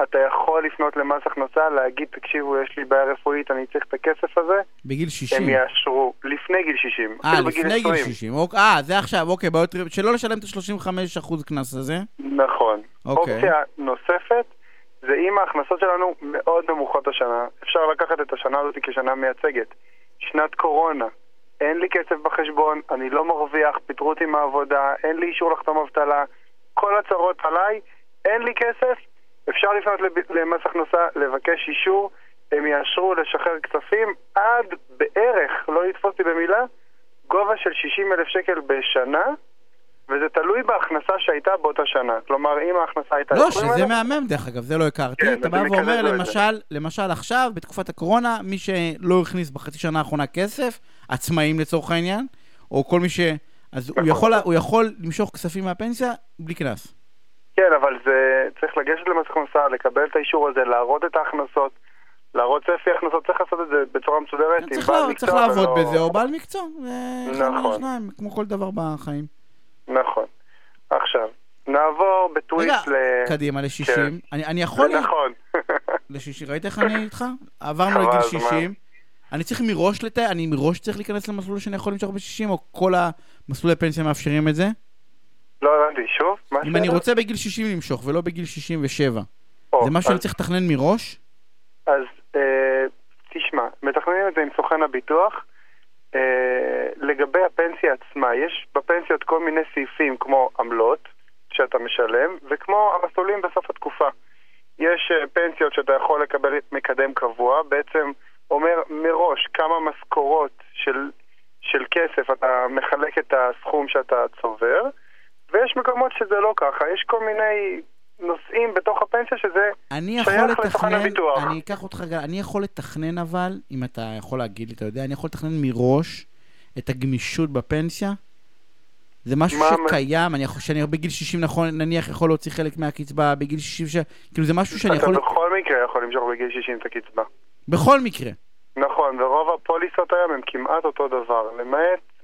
אתה יכול לפנות למס הכנסה, להגיד, תקשיבו, יש לי בעיה רפואית, אני צריך את הכסף הזה. בגיל 60. הם יאשרו, לפני גיל 60. אה, לפני גיל 20. 60. אוק- אה, זה עכשיו, אוקיי, בעיות, שלא לשלם את ה-35% קנס הזה. נכון. אוקיי. אופציה נוספת זה אם ההכנסות שלנו מאוד נמוכות השנה, אפשר לקחת את השנה הזאת כשנה מייצגת. שנת קורונה, אין לי כסף בחשבון, אני לא מרוויח, פיטרו אותי מהעבודה, אין לי אישור לחתום אבטלה, כל הצרות עליי, אין לי כסף, אפשר לפנות למס הכנסה, לבקש אישור, הם יאשרו לשחרר כספים עד בערך, לא לתפוס אותי במילה, גובה של 60 אלף שקל בשנה, וזה תלוי בהכנסה שהייתה באותה שנה. כלומר, אם ההכנסה הייתה... לא, 20,000, שזה מהמם, דרך אגב, זה לא הכרתי. כן, אתה בא ואומר. למשל, למשל עכשיו, בתקופת הקורונה, מי שלא הכניס בחצי שנה האחרונה כסף, עצמאים לצורך העניין, או כל מי ש... אז הוא נכון. יכול, הוא יכול למשוך כספים מהפנסיה בלי קנס. כן, אבל זה... צריך לגשת למס הכנסה, לקבל את האישור הזה, להראות את ההכנסות, להראות צפי הכנסות, צריך לעשות את זה בצורה מסודרת. עם בעל לה, מקצוע צריך לעבוד ולא- בזה, או בעל מקצוע. אחד נכון. מהשניים, כמו כל דבר בחיים. נכון. עכשיו, נעבור רגע, בטוויסט ל... קדימה, ל-60. כן. אני, אני יכול... זה נכון. ל-60, ראית איך אני איתך? [LAUGHS] עברנו לגיל הזמן. 60. אני צריך מראש לתאר, אני מראש צריך להיכנס למסלול שאני יכול למשוך ב-60, או כל המסלולי פנסיה מאפשרים את זה? לא הבנתי, שוב? אם אני? רוצה בגיל 60 למשוך, ולא בגיל 67, או, זה משהו שאני צריך לתכנן מראש? אז אה, תשמע, מתכננים את זה עם סוכן הביטוח. אה, לגבי הפנסיה עצמה, יש בפנסיות כל מיני סעיפים כמו עמלות שאתה משלם, וכמו המסלולים בסוף התקופה. יש אה, פנסיות שאתה יכול לקבל מקדם קבוע, בעצם אומר מראש כמה משכורות של, של כסף אתה מחלק את הסכום שאתה צובר, ויש מקומות שזה לא ככה, יש כל מיני נושאים בתוך הפנסיה שזה שייך לסוכן הביטוח. אני אקח אותך, רגע, אני יכול לתכנן אבל, אם אתה יכול להגיד לי, אתה יודע, אני יכול לתכנן מראש את הגמישות בפנסיה? זה משהו מה- שקיים, אני יכול, שאני בגיל 60 נכון, נניח יכול להוציא חלק מהקצבה, בגיל 60, ש... כאילו זה משהו שאני אתה יכול... בכל מקרה יכול למשוך בגיל 60 את הקצבה. בכל מקרה. נכון, ורוב הפוליסות היום הם כמעט אותו דבר, למעט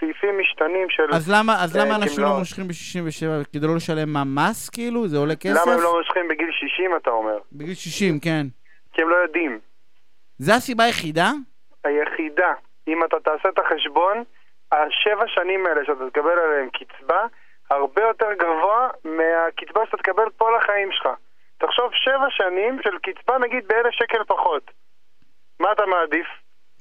סעיפים משתנים של... אז למה, אז אה, למה אנשים לא. מושכים ב-67? כדי לא לשלם מה, מס כאילו? זה עולה כסף? למה הם לא מושכים בגיל 60, אתה אומר? בגיל 60, כן. כי הם לא יודעים. זה הסיבה היחידה? היחידה, אם אתה תעשה את החשבון, השבע שנים האלה שאתה תקבל עליהם קצבה, הרבה יותר גבוה מהקצבה שאתה תקבל כל החיים שלך. תחשוב שבע שנים של קצבה נגיד באלף שקל פחות. מה אתה מעדיף?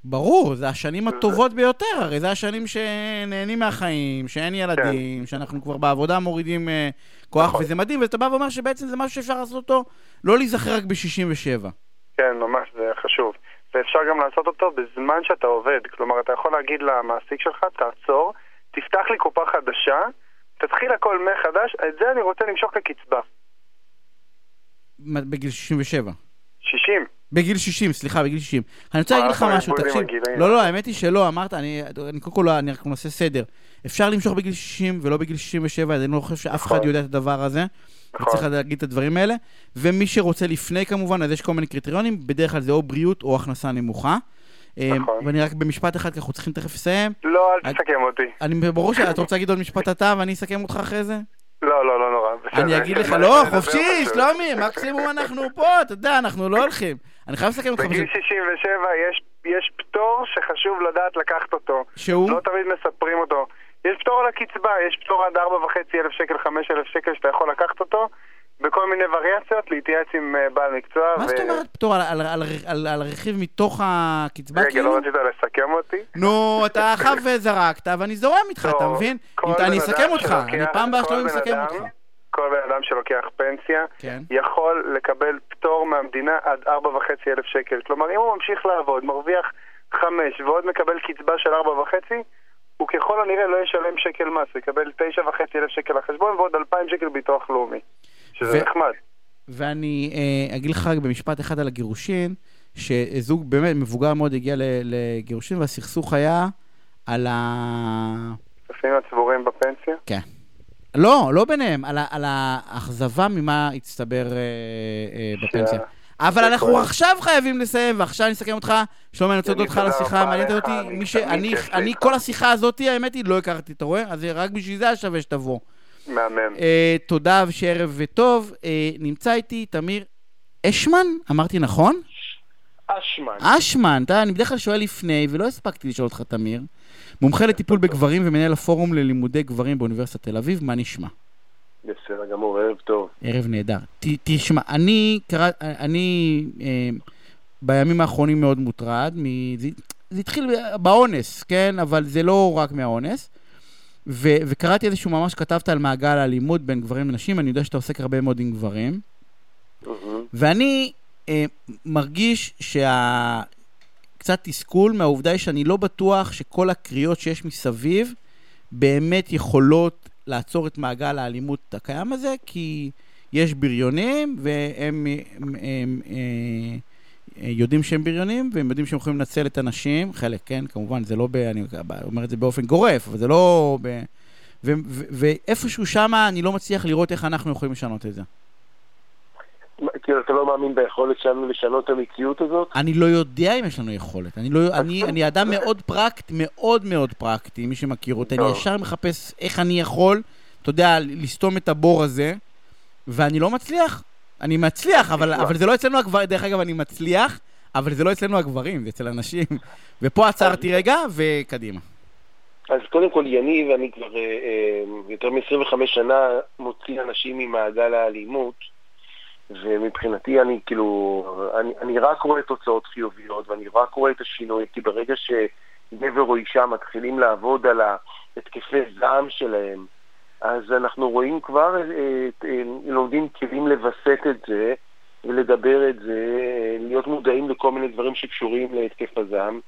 ברור, זה השנים הטובות ביותר, הרי זה השנים שנהנים מהחיים, שאין ילדים, שאנחנו כבר בעבודה מורידים אה, כוח, נכון. וזה מדהים, ואתה בא ואומר שבעצם זה משהו שאפשר לעשות אותו, לא להיזכר רק ב-67. כן, ממש, זה חשוב. ואפשר גם לעשות אותו בזמן שאתה עובד. כלומר, אתה יכול להגיד למעסיק שלך, תעצור, תפתח לי קופה חדשה, תתחיל הכל מחדש, את זה אני רוצה למשוך כקצבה. בגיל 67. 60. בגיל 60, סליחה, בגיל 60. אני רוצה מה, להגיד לך משהו, תקשיב. לא, לא, האמת היא שלא, אמרת, אני קודם כל, אני רק נעשה סדר. אפשר למשוך בגיל 60 ולא בגיל 67, אני לא חושב שאף אחד נכון. יודע את הדבר הזה. נכון. וצריך להגיד את הדברים האלה. ומי שרוצה לפני כמובן, אז יש כל מיני קריטריונים, בדרך כלל זה או בריאות או הכנסה נמוכה. אה, נכון. ואני רק במשפט אחד, כי אנחנו צריכים תכף לסיים. לא, אל תסכם אותי. אני ברור שאת רוצה להגיד עוד משפט אתה ואני אסכם אותך אחרי זה? לא, לא, לא נורא. אני אגיד לך, לא, חופשי. שלומי, מקסימום אנחנו פה, אתה יודע, אנחנו לא הולכים. אני חייב לסכם אותך בגיל פשוט. 67 יש, יש פטור שחשוב לדעת לקחת אותו. שהוא? לא תמיד מספרים אותו. יש פטור על הקצבה, יש פטור עד 4.5 אלף שקל, 5 אלף שקל שאתה יכול לקחת אותו בכל מיני וריאציות, להתייעץ עם אה, בעל מקצוע. מה זאת אומרת פטור על- על- על- על- על הרכיב מתוך הקצבה רגע, כאילו? לא רצית לסכם אותי? נו, אתה חב וזרקת, ואני זורם איתך, אתה מבין? אם אתה- בן אני אסכם אותך, אני פעם הבאה בן מסכם אותך. כל בן אדם שלוקח פנסיה, כן. יכול לקבל פטור מהמדינה עד 4.5 אלף שקל. כלומר, אם הוא ממשיך לעבוד, מרוויח 5 ועוד מקבל קצבה של 4.5, הוא ככל הנראה לא ישלם שקל מס, הוא יקבל 9.5 אלף שקל לחשבון ועוד 2,000 שקל ביטוח לאומי. שזה ו- נחמד. ואני אה, אגיד לך רק במשפט אחד על הגירושין, שזוג באמת מבוגר מאוד הגיע לגירושין, והסכסוך היה על ה... כספים הצבורים בפנסיה? כן. לא, לא ביניהם, על, ה- על האכזבה ממה הצטבר אה, אה, בפנסיה. אבל זה אנחנו. עכשיו חייבים לסיים, ועכשיו אני אסכם אותך. שלומי, אני רוצה יניב, להודות לך על השיחה המעניינת לך, אותי. אני. כל השיחה הזאת, האמת היא, לא הכרתי, אתה רואה? אז רק בשביל זה היה שווה שתבוא. מהמם. אה, תודה ושערב וטוב. אה, נמצא איתי תמיר אשמן, אמרתי נכון? אשמן. אשמן, אתה, אני בדרך כלל שואל לפני, ולא הספקתי לשאול אותך, תמיר. מומחה לטיפול בגברים ומנהל הפורום ללימודי גברים באוניברסיטת תל אביב, מה נשמע? בסדר גמור, ערב טוב. ערב נהדר. ת, תשמע, אני, קרא, אני אה, בימים האחרונים מאוד מוטרד, מ, זה, זה התחיל באונס, כן? אבל זה לא רק מהאונס. ו, וקראתי איזשהו ממש כתבת על מעגל האלימות בין גברים לנשים, אני יודע שאתה עוסק הרבה מאוד עם גברים. מהמם. ואני אה, מרגיש שה... קצת תסכול מהעובדה היא שאני לא בטוח שכל הקריאות שיש מסביב באמת יכולות לעצור את מעגל האלימות הקיים הזה, כי יש בריונים והם הם, הם, אה, אה, יודעים שהם בריונים, והם יודעים שהם יכולים לנצל את הנשים, חלק, כן, כמובן, זה לא ב... אני אומר את זה באופן גורף, אבל זה לא ב... ואיפשהו שמה אני לא מצליח לראות איך אנחנו יכולים לשנות את זה. כאילו, אתה לא מאמין ביכולת שלנו לשנות את המציאות הזאת? אני לא יודע אם יש לנו יכולת. אני, לא, אני, אני אדם מאוד פרקט, מאוד מאוד פרקטי, מי שמכיר אותי. אני טוב. ישר מחפש איך אני יכול, אתה יודע, לסתום את הבור הזה, ואני לא מצליח. אני מצליח, אבל. אבל זה לא אצלנו הגברים. דרך אגב, אני מצליח, אבל זה לא אצלנו הגברים, זה אצל הנשים. ופה עצרתי רגע, וקדימה. אז קודם כל, יניב, אני כבר אה, אה, יותר מ-25 שנה מוציא אנשים ממעגל האלימות, ומבחינתי אני כאילו, אני, אני רק רואה תוצאות חיוביות, ואני רק רואה את השינוי, כי ברגע שגבר או אישה מתחילים לעבוד על התקפי זעם שלהם, אז אנחנו רואים כבר, אה, אה, לומדים כלים לווסת את זה, ולדבר את זה, אה, להיות מודעים לכל מיני דברים שקשורים להתקף הזעם.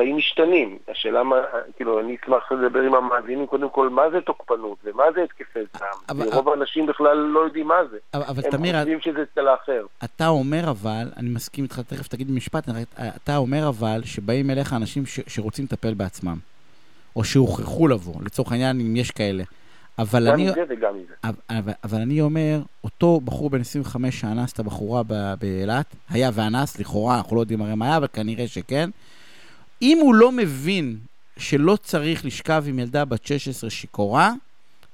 חיים משתנים. השאלה מה, כאילו, אני אשמח לדבר עם המאזינים קודם כל, מה זה תוקפנות ומה זה התקפי זעם. אבל- רוב האנשים בכלל לא יודעים מה זה. אבל, אבל הם תמיר, חושבים שזה אצל האחר. אתה אומר אבל, אני מסכים איתך, תכף תגיד משפט, אתה אומר אבל שבאים אליך אנשים ש, שרוצים לטפל בעצמם, או שהוכרחו לבוא, לצורך העניין, אם יש כאלה. אבל גם אני, עם זה וגם עם זה. אבל, אבל אני אומר, אותו בחור בן 25 שאנס את הבחורה באילת, היה ואנס, לכאורה, אנחנו לא יודעים הרי מה היה, אבל כנראה שכן. אם הוא לא מבין שלא צריך לשכב עם ילדה בת 16 שיכורה,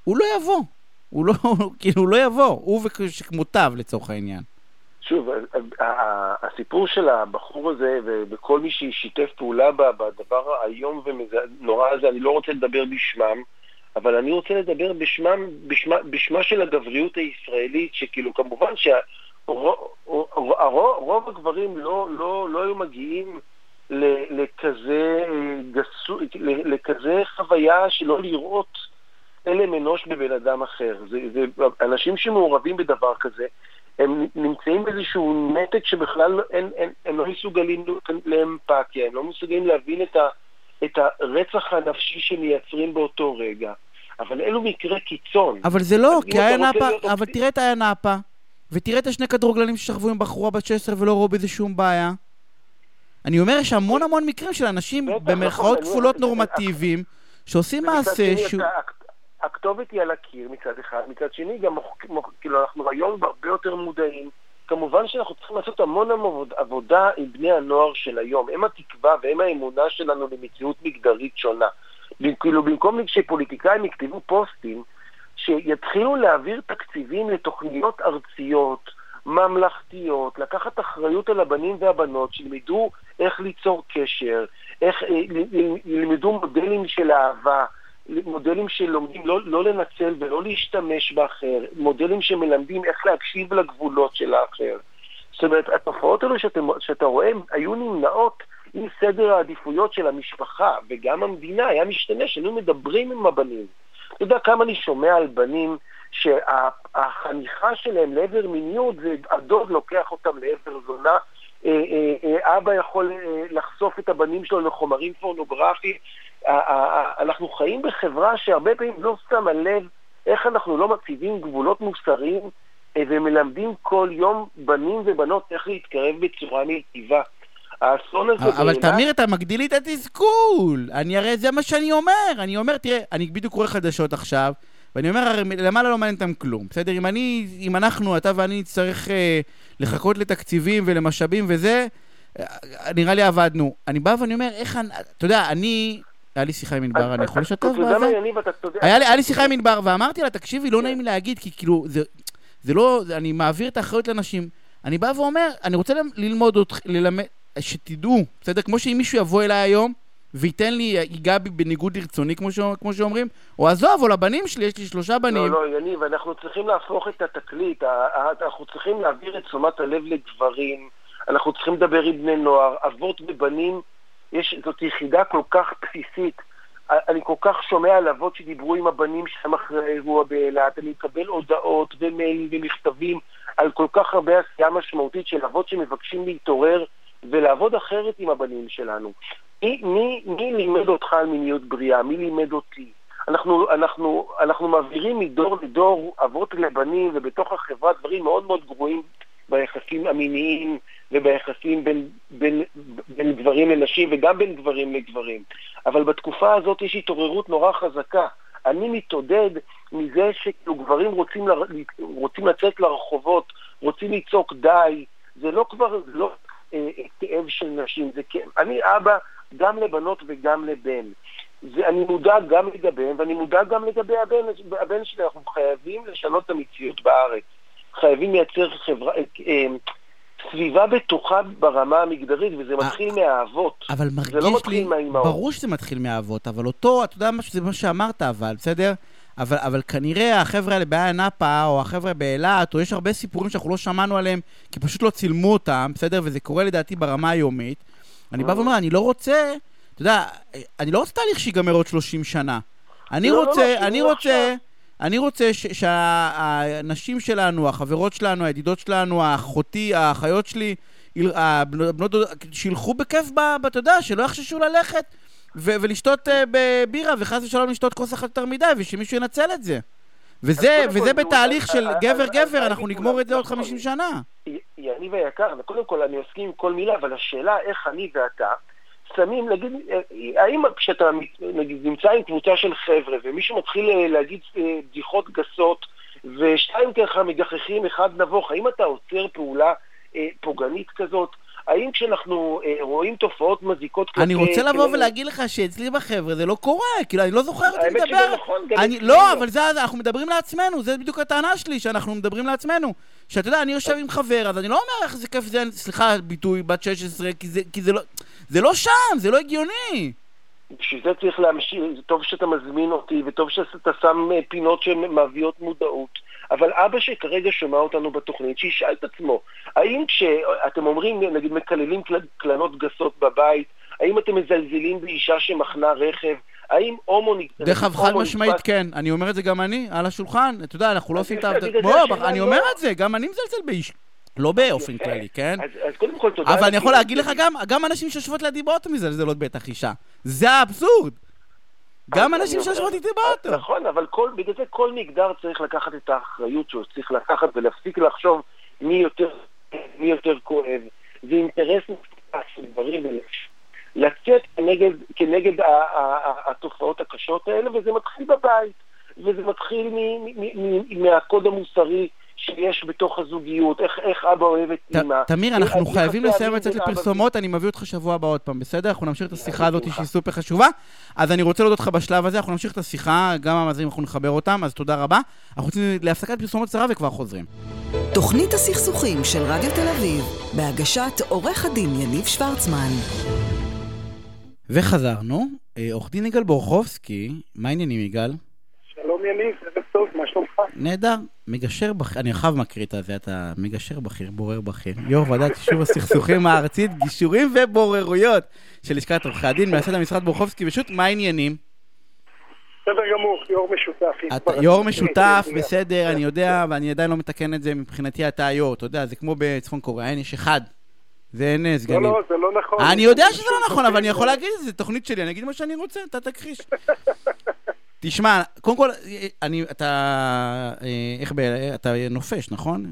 הוא לא יבוא. הוא לא, [LAUGHS] כאילו, הוא לא יבוא, הוא וכמותיו לצורך העניין. שוב, הסיפור של הבחור הזה וכל מי ששיתף פעולה בדבר האיום ונורא הזה, אני לא רוצה לדבר בשמם, אבל אני רוצה לדבר בשמם, בשמה, בשמה של הגבריות הישראלית, שכאילו כמובן שרוב הגברים לא, לא, לא היו מגיעים לכזה, גסו, ל- לכזה חוויה שלא לראות צלם אנוש בבן אדם אחר. זה, זה, אנשים שמעורבים בדבר כזה, הם נמצאים באיזשהו נתק שבכלל אין, אין, הם לא מסוגלים לאמפתיה, הם לא מסוגלים להבין את, ה, את הרצח הנפשי שמייצרים באותו רגע. אבל אלו מקרי קיצון. אבל זה לא, כי היה נאפה, אבל תראה את היה נאפה, ותראה את השני כדורגלנים ששכבו עם בחורה בת 16 ולא ראו בזה שום בעיה. אני אומר, יש המון המון מקרים של אנשים, בטח, במרכאות נכון, כפולות נורמטיביים, שעושים מעשה שהוא... הכתובת היא על הקיר מצד אחד, מצד שני גם, כאילו אנחנו היום הרבה יותר מודעים. כמובן שאנחנו צריכים לעשות המון עבודה עם בני הנוער של היום. הם התקווה והם האמונה שלנו למציאות מגדרית שונה. כאילו במקום שפוליטיקאים יכתבו פוסטים, שיתחילו להעביר תקציבים לתוכניות ארציות, ממלכתיות, לקחת אחריות על הבנים והבנות, שילמדו איך ליצור קשר, איך אה, ילמדו מודלים של אהבה, מודלים שלומדים לא, לא לנצל ולא להשתמש באחר, מודלים שמלמדים איך להקשיב לגבולות של האחר. זאת אומרת, התופעות האלו שאתה, שאתה רואה היו נמנעות אם סדר העדיפויות של המשפחה וגם המדינה היה משתנה, שהיינו מדברים עם הבנים. אתה יודע כמה אני שומע על בנים שהחניכה שלהם לעבר מיניות זה הדוד לוקח אותם לעבר זונה, אה, אה, אה, אבא יכול לחשוף את הבנים שלו לחומרים פורנוגרפיים. אנחנו חיים בחברה שהרבה פעמים לא שמה לב איך אנחנו לא מציבים גבולות מוסריים ומלמדים כל יום בנים ובנות איך להתקרב בצורה מיטיבה. האסון הזה אבל תמיר, אתה מגדיל לי את התסכול. אני הרי, זה מה שאני אומר. אני אומר, תראה, אני בדיוק קורא חדשות עכשיו, ואני אומר, הרי למעלה לא מעניין אותם כלום. בסדר? אם אני, אם אנחנו, אתה ואני נצטרך אה, לחכות לתקציבים ולמשאבים וזה, אה, נראה לי עבדנו. אני בא ואני אומר, איך אני, אתה יודע, אני, היה לי שיחה עם ענבר, אני יכול לשתף אתה יודע מה, בזה? יניב, אתה צודק. היה לי, שיחה עם ענבר, ואמרתי לה, תקשיבי, לא נעים לי להגיד, כי כאילו, זה, לא, אני מעביר את האחריות לאנשים. אני בא ואומר, אני רוצה ללמוד אותך, ללמד, שתדעו, בסדר? כמו שאם מישהו יבוא אליי היום, וייתן לי, ייגע בי בניגוד לרצוני, כמו, ש, כמו שאומרים, או עזוב, או לבנים שלי, יש לי שלושה בנים. לא, לא, יניב, אנחנו צריכים להפוך את התקליט, אנחנו צריכים להעביר את תשומת הלב לגברים, אנחנו צריכים לדבר עם בני נוער, אבות ובנים, יש, זאת יחידה כל כך בסיסית. אני כל כך שומע על אבות שדיברו עם הבנים שלהם אחרי האירוע באילת, אני מקבל הודעות ומיילים ומכתבים על כל כך הרבה עשייה משמעותית של אבות שמבקשים להתעורר ולעבוד אחרת עם הבנים שלנו. מי, מי, מי לימד אותך על מיניות בריאה? מי לימד אותי? אנחנו, אנחנו, אנחנו מעבירים מדור לדור אבות לבנים, ובתוך החברה דברים מאוד מאוד גרועים ביחסים המיניים וביחסים בין, בין, בין גברים לנשים וגם בין גברים לגברים. אבל בתקופה הזאת יש התעוררות נורא חזקה. אני מתעודד מזה שכאילו גברים רוצים, ל, רוצים לצאת לרחובות, רוצים לצעוק די. זה לא כבר, לא כאב של נשים, זה כאב. אני אבא גם לבנות וגם לבן. זה, אני מודאג גם לגביהם, ואני מודאג גם לגבי הבן, הבן שלי. אנחנו חייבים לשנות את המציאות בארץ. חייבים לייצר חברה, אה, אה, סביבה בטוחה ברמה המגדרית, וזה מתחיל מהאבות. אבל זה מרגיש לא לי, מתחיל מהאימהות. ברור שזה מתחיל מהאבות, אבל אותו, אתה יודע מה שזה מה שאמרת, אבל, בסדר? אבל, אבל כנראה החבר'ה האלה בעיה נאפה, או החבר'ה באילת, או יש הרבה סיפורים שאנחנו לא שמענו עליהם, כי פשוט לא צילמו אותם, בסדר? וזה קורה לדעתי ברמה היומית. אני בא ואומר, אני לא רוצה, אתה יודע, אני לא רוצה תהליך שיגמר עוד 30 שנה. אני לא, לא, רוצה, לא, אני רוצה. אני רוצה ש- שהנשים שלנו, החברות שלנו, הידידות שלנו, האחותי, האחיות שלי, הבנות שילכו בכיף, אתה יודע, שלא יחששו ללכת ו- ולשתות אה, בבירה, וחס ושלום לשתות כוס אחת יותר מדי, ושמישהו ינצל את זה. וזה, כל, וזה תראו, בתהליך אז- של גבר-גבר, אז- אנחנו נגמור את זה עוד נכון. 50 שנה. יניב היקר, קודם כל אני מסכים עם כל מילה, אבל השאלה איך אני ואתה שמים, נגיד, אה, האם כשאתה נגיד, נמצא עם קבוצה של חבר'ה ומישהו מתחיל אה, להגיד אה, בדיחות גסות ושתיים ככה מגחכים אחד נבוך, האם אתה עוצר פעולה אה, פוגענית כזאת? האם כשאנחנו אה, רואים תופעות מזיקות אני רוצה לבוא כלפי- ולהגיד לך שאצלי בחבר'ה זה לא קורה, כאילו, אני לא זוכר אותי האמת שזה מדבר. נכון, גם אני, אצלנו. לא, אבל זה, אנחנו מדברים לעצמנו, זה בדיוק הטענה שלי, שאנחנו מדברים לעצמנו. שאתה יודע, אני יושב עם חבר, אז אני לא אומר איך זה כיף זה, סליחה, ביטוי, בת 16, כי זה, כי זה לא, זה לא שם, זה לא הגיוני. בשביל זה צריך להמשיך, טוב שאתה מזמין אותי, וטוב שאתה שם אה, פינות שמביאות מודעות. אבל אבא שכרגע שומע אותנו בתוכנית, שישאל את עצמו, האם כשאתם אומרים, נגיד, מקללים קל- קללות גסות בבית, האם אתם מזלזלים באישה שמחנה רכב? האם הומו... נ- דרך אגב, חד משמעית כן, אני אומר את זה גם אני, על השולחן, אתה יודע, אנחנו לא עושים את העבודה, בוא, אני לא- אומר את זה, גם אני מזלזל באיש, לא באופן. כללי, כן? אז, קודם כל תודה. אבל אני יכול להגיד לך. גם, גם אנשים שיושבות לידי באוטו מזלזלות בטח אישה. זה האבסורד. גם אנשים שיושבות איתי באוטו. נכון, אבל כל, בגלל זה כל מגדר צריך לקחת את האחריות שהוא צריך לקחת ולהפסיק לחשוב מי יותר, מי יותר כואב. זה אינטרס משותף של גברים ונשים. לצאת כנגד, כנגד ה- ה- ה- התופעות הקשות האלה, וזה מתחיל בבית. וזה מתחיל מהקוד המוסרי שיש בתוך הזוגיות, איך, איך אבא אוהב את אימא. תמיר, אנחנו חייבים לסיים לצאת לפרסומות, אני מביא אותך שבוע הבא עוד פעם, בסדר? אנחנו נמשיך את השיחה הזאת שהיא סופר חשובה. אז אני רוצה להודות לך בשלב הזה, אנחנו נמשיך את השיחה, גם המאזינים אנחנו נחבר אותם, אז תודה רבה. אנחנו רוצים להפסקת פרסומות קצרה וכבר חוזרים. תוכנית הסכסוכים של רדיו תל אביב, בהגשת עורך הדין יניב שוורצמן. וחזרנו, אה, עורך דין יגאל בורחובסקי, מה העניינים יגאל? שלום יניב, ערב טוב, מה שלומך? נהדר, מגשר בכיר, אני עכשיו מקריא את זה, אתה מגשר בכיר, בורר בכיר, יו"ר ועדת יישוב הסכסוכים הארצית, גישורים ובוררויות של לשכת עורכי הדין, מייסד המשרד בורחובסקי, פשוט מה העניינים? בסדר גמור, יו"ר משותף. אתה יו"ר משותף, בסדר, אני יודע, ואני עדיין לא מתקן את זה, מבחינתי אתה היו"ר, אתה יודע, זה כמו בצפון קוריאה, אין, יש אחד, ואין אה, לא, סגנים. לא, זה לא נכון. אני יודע שזה לא נכון, אבל אני יכול להגיד את זה, זו תוכנית שלי, אני אגיד מה שאני רוצה, אתה תכחיש. תשמע, קודם כל, אני, אתה, אה, איך ב... אתה נופש, נכון?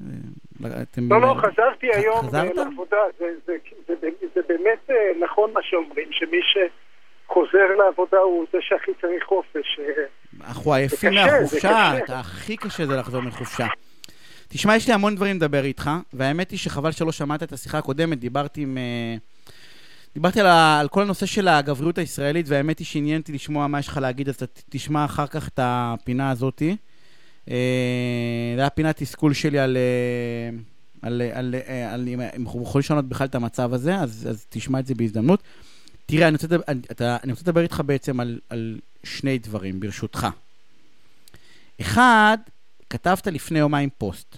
אה, אתם- לא, לא, חזרתי היום חזרת? לעבודה, זה- זה- זה זה באמת נכון מה שאומרים, שמי שחוזר לעבודה הוא זה שהכי צריך חופש. אה, אנחנו עייפים זה זה מהחופשה, הכי קשה זה לחזור מחופשה. תשמע, יש לי המון דברים לדבר איתך, והאמת היא שחבל שלא שמעת את השיחה הקודמת, דיברתי עם... אה, דיברתי על, ה, על כל הנושא של הגבריות הישראלית, והאמת היא שעניין אותי לשמוע מה יש לך להגיד, אז אתה תשמע אחר כך את הפינה הזאתי. אה, זה היה פינת תסכול שלי על... אה, על, על, אה, על אם אנחנו יכולים לשנות בכלל את המצב הזה, אז, אז תשמע את זה בהזדמנות. תראה, אני רוצה לדבר, אתה, אני רוצה לדבר איתך בעצם על, על שני דברים, ברשותך. אחד, כתבת לפני יומיים פוסט.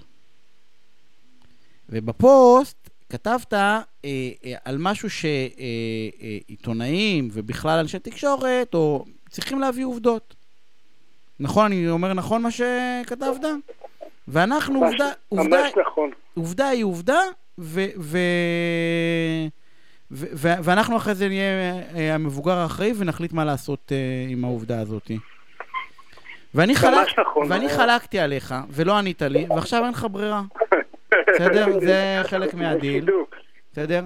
ובפוסט כתבת אה, אה, על משהו שעיתונאים ובכלל אנשי תקשורת או צריכים להביא עובדות. נכון? אני אומר נכון מה שכתבת? ואנחנו, ממש- עובדה, עובדה, ממש נכון. עובדה היא עובדה, ו... ו... ו- ו- ואנחנו אחרי זה נהיה אה, המבוגר האחראי ונחליט מה לעשות אה, עם העובדה הזאת. ואני, חלק, נכון. ואני חלקתי עליך, ולא ענית לי, ועכשיו אין לך ברירה, [LAUGHS] בסדר? [LAUGHS] זה חלק מהדיל. בסדר?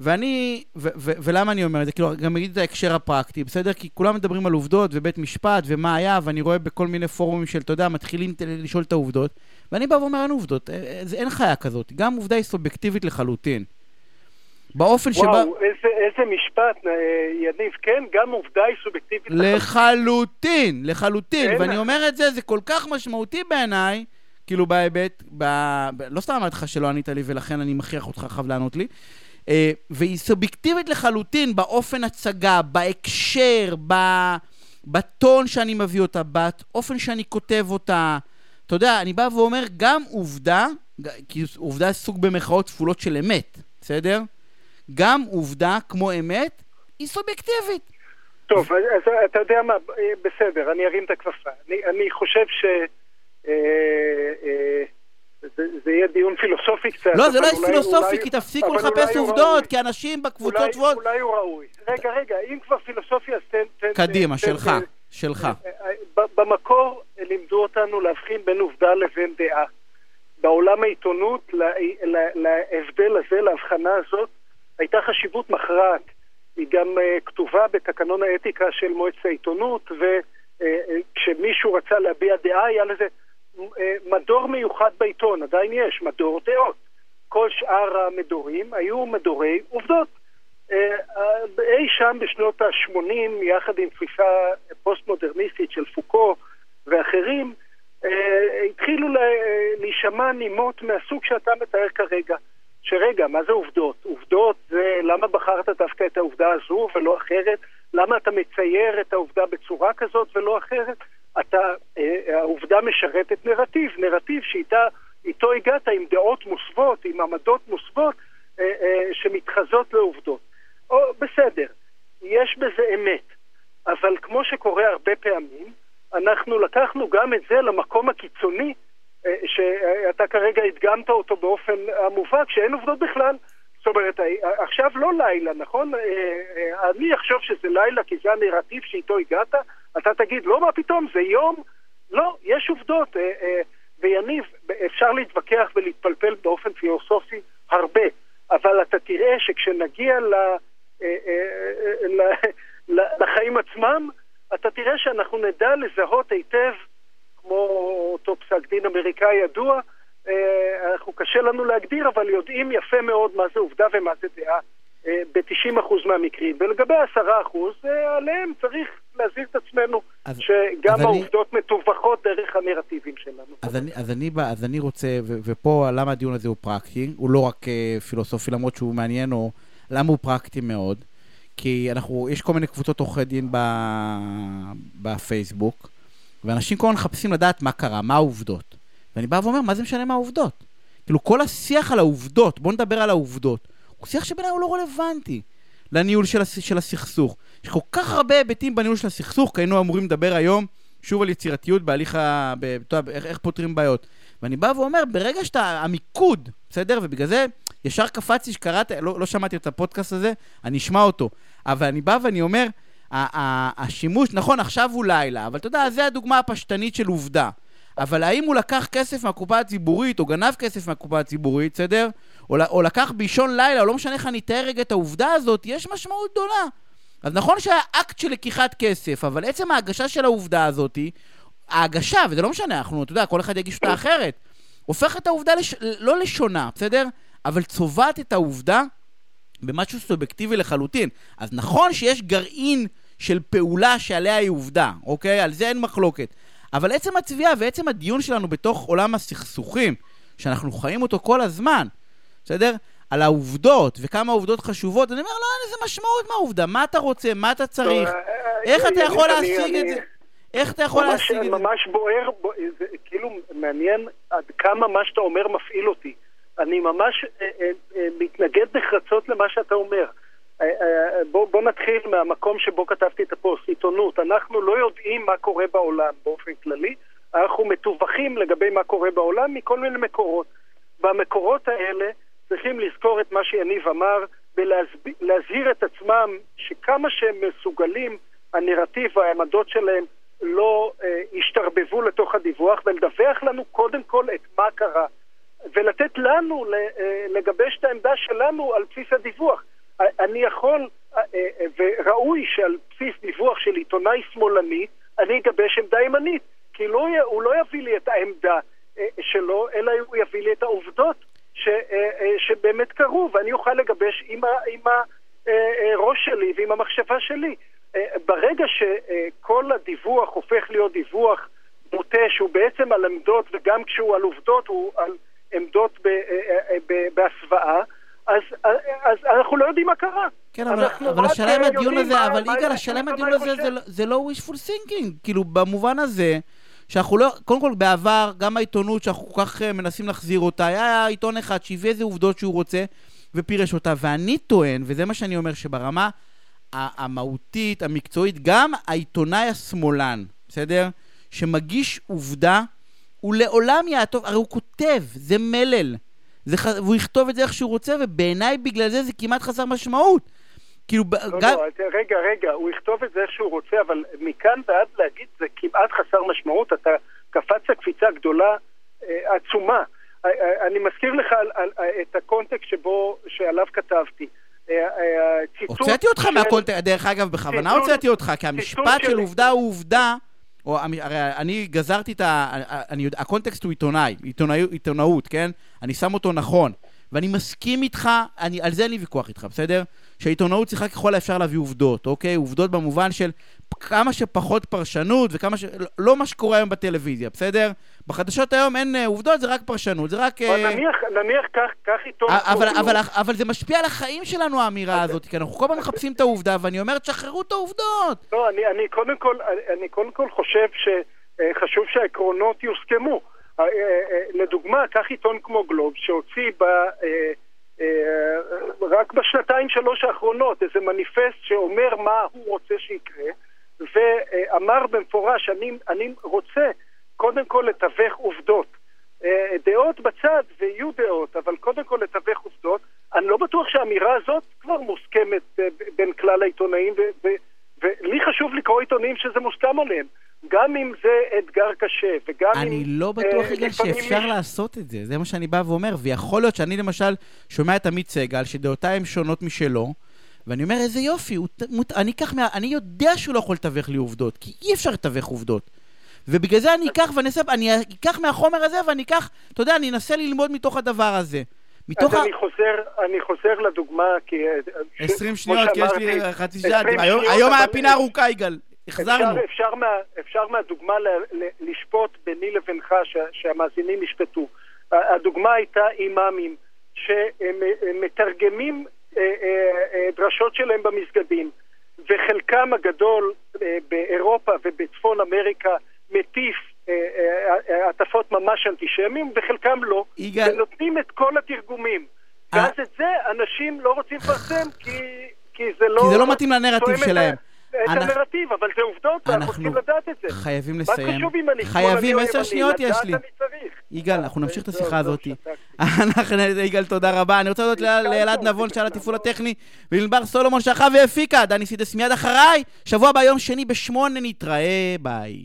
ואני, ו- ו- ולמה אני אומר את זה? כאילו, גם אגיד את ההקשר הפרקטי, בסדר? כי כולם מדברים על עובדות ובית משפט ומה היה, ואני רואה בכל מיני פורומים של, אתה יודע, מתחילים לשאול את העובדות, ואני בא ואומר, אין עובדות, אה, אה, אין חיה כזאת. גם עובדה היא סובייקטיבית לחלוטין. באופן שבה... וואו, איזה, איזה משפט, אה, יניב, כן, גם עובדה היא סובייקטיבית. לחלוטין, לחלוטין. אין. ואני אומר את זה, זה כל כך משמעותי בעיניי, כאילו בהיבט, ב... ב... לא סתם אמרתי לך שלא ענית לי ולכן אני מכריח אותך עכשיו לענות לי. אה, והיא סובייקטיבית לחלוטין באופן הצגה, בהקשר, ב... בטון שאני מביא אותה, באופן שאני כותב אותה. אתה יודע, אני בא ואומר, גם עובדה, כי עובדה סוג במרכאות כפולות של אמת, בסדר? גם עובדה, כמו אמת, היא סובייקטיבית. טוב, אז אתה יודע מה, בסדר, אני ארים את הכפפה. אני, אני חושב ש... אה, אה, זה, זה יהיה דיון פילוסופי קצת. לא, זה לא פילוסופי, כי תפסיקו לחפש עובדות. כי אנשים בקבוצות אולי. אולי הוא ראוי. רגע, רגע, אם כבר פילוסופיה, אז תן... תן קדימה, תן- שלך, תן- שלך. אה, במקור לימדו אותנו להבחין בין עובדה לבין דעה. בעולם העיתונות, לה- לה- להבדל הזה, להבחנה הזאת, הייתה חשיבות מכרעת. היא גם כתובה בתקנון האתיקה של מועצת העיתונות, וכשמישהו רצה להביע דעה, היה לזה מדור מיוחד בעיתון, עדיין יש, מדור דעות. כל שאר המדורים היו מדורי עובדות. אה, אה, אי שם בשנות ה-80, יחד עם תפיסה פוסט-מודרניסטית של פוקו ואחרים, אה, התחילו לה- להישמע נימות מהסוג שאתה מתאר כרגע. שרגע, מה זה עובדות? עובדות זה למה בחרת דווקא את העובדה הזו ולא אחרת? למה אתה מצייר את העובדה בצורה כזאת ולא אחרת? אתה, אה, העובדה משרתת נרטיב, נרטיב שאיתה איתו הגעת עם דעות מוסוות, עם עמדות מוסוות אה, אה, שמתחזות לעובדות. או, בסדר, יש בזה אמת, אבל כמו שקורה הרבה פעמים, אנחנו לקחנו גם את זה למקום הקיצוני שאתה כרגע הדגמת אותו באופן המובהק, שאין עובדות בכלל. זאת אומרת, עכשיו לא לילה, נכון? אני אחשוב שזה לילה כי זה הנרטיב שאיתו הגעת, אתה תגיד, לא, מה פתאום, זה יום? לא, יש עובדות. אה, אה, ויניב, אפשר להתווכח ולהתפלפל באופן פילוסופי הרבה, אבל אתה תראה שכשנגיע ל, אה, אה, ל- ל- לחיים עצמם, אתה תראה שאנחנו נדע לזהות היטב, כמו אותו פסק דין אמריקאי ידוע, אה, אנחנו קשה לנו להגדיר, אבל יודעים יפה מאוד מה זה עובדה ומה זה דעה אה, ב-90% מהמקרים. ולגבי 10%, אה, עליהם צריך להזהיר את עצמנו אז- שגם העובדות מתווכות דרך הנרטיבים שלנו. אז אני, אז, אני, בא- אז אני רוצה, ו, ופה למה הדיון הזה הוא פרקטי, הוא לא רק uh, פילוסופי למרות שהוא מעניין, או למה הוא פרקטי מאוד, כי אנחנו, יש כל מיני קבוצות עורכי דין ב, בפייסבוק, ואנשים כל הזמן מחפשים לדעת מה קרה, מה העובדות. ואני בא ואומר, מה זה משנה מה העובדות? כאילו כל השיח על העובדות, בואו נדבר על העובדות, הוא שיח שבעיניי הוא לא רלוונטי לניהול של, הס, של הסכסוך. יש כל כך הרבה היבטים בניהול של הסכסוך, כי היינו אמורים לדבר היום שוב על יצירתיות בהליך ה... ב, יודע, איך, איך פותרים בעיות. ואני בא ואומר, ברגע שאתה, המיקוד, בסדר? ובגלל זה ישר קפצתי שקראת, לא, לא שמעתי את הפודקאסט הזה, אני אשמע אותו. אבל אני בא ואני אומר, השימוש, נכון, עכשיו הוא לילה, אבל אתה יודע, זו הדוגמה הפשטנית של עובדה. אבל האם הוא לקח כסף מהקופה הציבורית, או גנב כסף מהקופה הציבורית, בסדר? או, או לקח באישון לילה, או לא משנה איך אני אתאר רגע את העובדה הזאת, יש משמעות גדולה. אז נכון שהיה אקט של לקיחת כסף, אבל עצם ההגשה של העובדה הזאת, ההגשה, וזה לא משנה, אנחנו, אתה יודע, כל אחד יגיש אותה אחרת, הופך את העובדה לש... לא לשונה, בסדר? אבל צובעת את העובדה במשהו סובייקטיבי לחלוטין. אז נכון שיש גרעין של פעולה שעליה היא עובדה, אוקיי? על זה אין מחלוקת. אבל עצם התביעה ועצם הדיון שלנו בתוך עולם הסכסוכים, שאנחנו חיים אותו כל הזמן, בסדר? על העובדות, וכמה העובדות חשובות, אני אומר, לא, אין איזה משמעות מהעובדה, מה אתה רוצה, מה אתה צריך, אה, אה, איך אתה יכול להשיג את זה? איך אתה יכול להשיג את זה? ממש בוער, זה כאילו מעניין עד כמה מה שאתה אומר מפעיל אותי. אני ממש אה, אה, אה, מתנגד נחרצות למה שאתה אומר. אה, אה, בוא, בוא נתחיל מהמקום שבו כתבתי את הפוסט, עיתונות. אנחנו לא יודעים מה קורה בעולם באופן כללי, אנחנו מתווכים לגבי מה קורה בעולם מכל מיני מקורות. במקורות האלה צריכים לזכור את מה שיניב אמר ולהזהיר את עצמם שכמה שהם מסוגלים, הנרטיב והעמדות שלהם לא אה, ישתרבבו לתוך הדיווח ולדווח לנו קודם כל את מה קרה ולתת לנו אה, לגבש את העמדה שלנו על בסיס הדיווח. אני יכול, אה, אה, וראוי שעל בסיס דיווח של עיתונאי שמאלני, אני אגבש עמדה ימנית, כי לא, הוא לא יביא לי את העמדה שלו, אלא הוא יביא לי את העובדות ש, אה, אה, שבאמת קרו, ואני אוכל לגבש עם, ה, עם הראש שלי ועם המחשבה שלי. אה, ברגע שכל הדיווח הופך להיות דיווח מוטה שהוא בעצם על עמדות, וגם כשהוא על עובדות הוא על עמדות ב- אה, אה, ב- בהסוואה, אז, אה, אז אנחנו לא יודעים מה קרה. כן, אבל, אבל השאלה אם אה, הדיון הזה, אבל יגאל, השאלה אם הדיון הזה זה לא wishful thinking, כאילו, במובן הזה, שאנחנו לא, קודם כל בעבר, גם העיתונות שאנחנו כל כך אה, מנסים להחזיר אותה, היה עיתון אחד שהביא איזה עובדות שהוא רוצה ופירש אותה, ואני טוען, וזה מה שאני אומר, שברמה המהותית, המקצועית, גם העיתונאי השמאלן, בסדר? שמגיש עובדה, הוא לעולם יעטוף, הרי הוא כותב, זה מלל. זה ח... והוא יכתוב את זה איך שהוא רוצה, ובעיניי בגלל זה זה כמעט חסר משמעות. כאילו, לא, גם... לא, רגע, רגע, הוא יכתוב את זה איך שהוא רוצה, אבל מכאן ועד להגיד זה כמעט חסר משמעות, אתה קפצת קפיצה גדולה אה, עצומה. אה, אה, אני מזכיר לך על, על, אה, את הקונטקסט שבו, שעליו כתבתי. ציטוט הוצאתי אותך של- מהקונטקסט, דרך אגב, בכוונה הוצאתי אותך, כי המשפט של עובדה הוא עובדה, או הרי אני גזרתי את ה... אני, הקונטקסט הוא עיתונאי, עיתונאי, עיתונאות, כן? אני שם אותו נכון. ואני מסכים איתך, אני, על זה אין לי ויכוח איתך, בסדר? שהעיתונאות צריכה ככל האפשר להביא עובדות, אוקיי? עובדות במובן של כמה שפחות פרשנות וכמה ש... לא- לא מה שקורה היום בטלוויזיה, בסדר? בחדשות היום אין אה, עובדות, זה רק פרשנות, זה רק... אבל אה, נניח, נניח כך, כך עיתון... אבל, אבל, גלובס. אבל זה משפיע על החיים שלנו, האמירה הזאת, כי אנחנו כל פעם מחפשים את העובדה, ואני אומר, תשחררו את העובדות. לא, אני, אני, קודם כל, אני קודם כל חושב שחשוב שהעקרונות יוסכמו. אה, אה, אה, לדוגמה, קח עיתון כמו גלוב, שהוציא ב, אה, אה, רק בשנתיים שלוש האחרונות איזה מניפסט שאומר מה הוא רוצה שיקרה, ואמר במפורש, אני, אני רוצה קודם כל לתווך עובדות. אה, דעות בצד, ויהיו דעות, אבל קודם כל לתווך עובדות. אני לא בטוח שהאמירה הזאת כבר מוסכמת אה, בין כלל העיתונאים, ולי חשוב לקרוא עיתונים שזה מוסכם עליהם. גם אם זה אתגר קשה, וגם אם... אני לא בטוח, אה, יגאל, לפעמים שאפשר יש- לעשות את זה. זה מה שאני בא ואומר. ויכול להיות שאני למשל שומע את עמית סגל, שדעותיי הן שונות משלו, ואני אומר, איזה יופי, הוא, מות, אני, מה, אני יודע שהוא לא יכול לתווך לי עובדות, כי אי אפשר לתווך עובדות. ובגלל זה אני אקח ואני אעשה, אני אקח מהחומר הזה ואני אקח, אתה יודע, אני אנסה ללמוד מתוך הדבר הזה. מתוך אז ה... אני חוזר, אני חוזר לדוגמה, כי... אה, ש- 20 כמו שניות, כי יש לי חצי שעה. 20 היום היה פינה ארוכה, יגאל. החזרנו. אפשר, אפשר, מה, אפשר מהדוגמה ל, ל, לשפוט ביני לבינך, ש, שהמאזינים ישפטו. הדוגמה הייתה אימאמים שמתרגמים אה, אה, אה, דרשות שלהם במסגדים, וחלקם הגדול באירופה ובצפון אמריקה מטיף הטפות ממש אנטישמיים, וחלקם לא. יגאל- ונותנים את כל התרגומים. ואז את זה אנשים לא רוצים לפרסם, כי, כי זה לא... כי זה לא מתאים לנרטיב שלהם. את אנחנו- הנרטיב, אבל זה עובדות, אנחנו צריכים לדעת את זה. חייבים מה לסיים. חשוב אם אני חייבים, עשר? שניות יש לי. יגאל, אנחנו נמשיך את זהו, השיחה זהו, הזאת. שתקתי. [LAUGHS] אנחנו, יגאל, תודה רבה. אני רוצה להודות לאלעד נבון שעל התפעול לא? הטכני, ולענבר סולומון שערכה והפיקה. דני סידס מיד אחריי. שבוע הבא, יום שני בשמונה נתראה. ביי.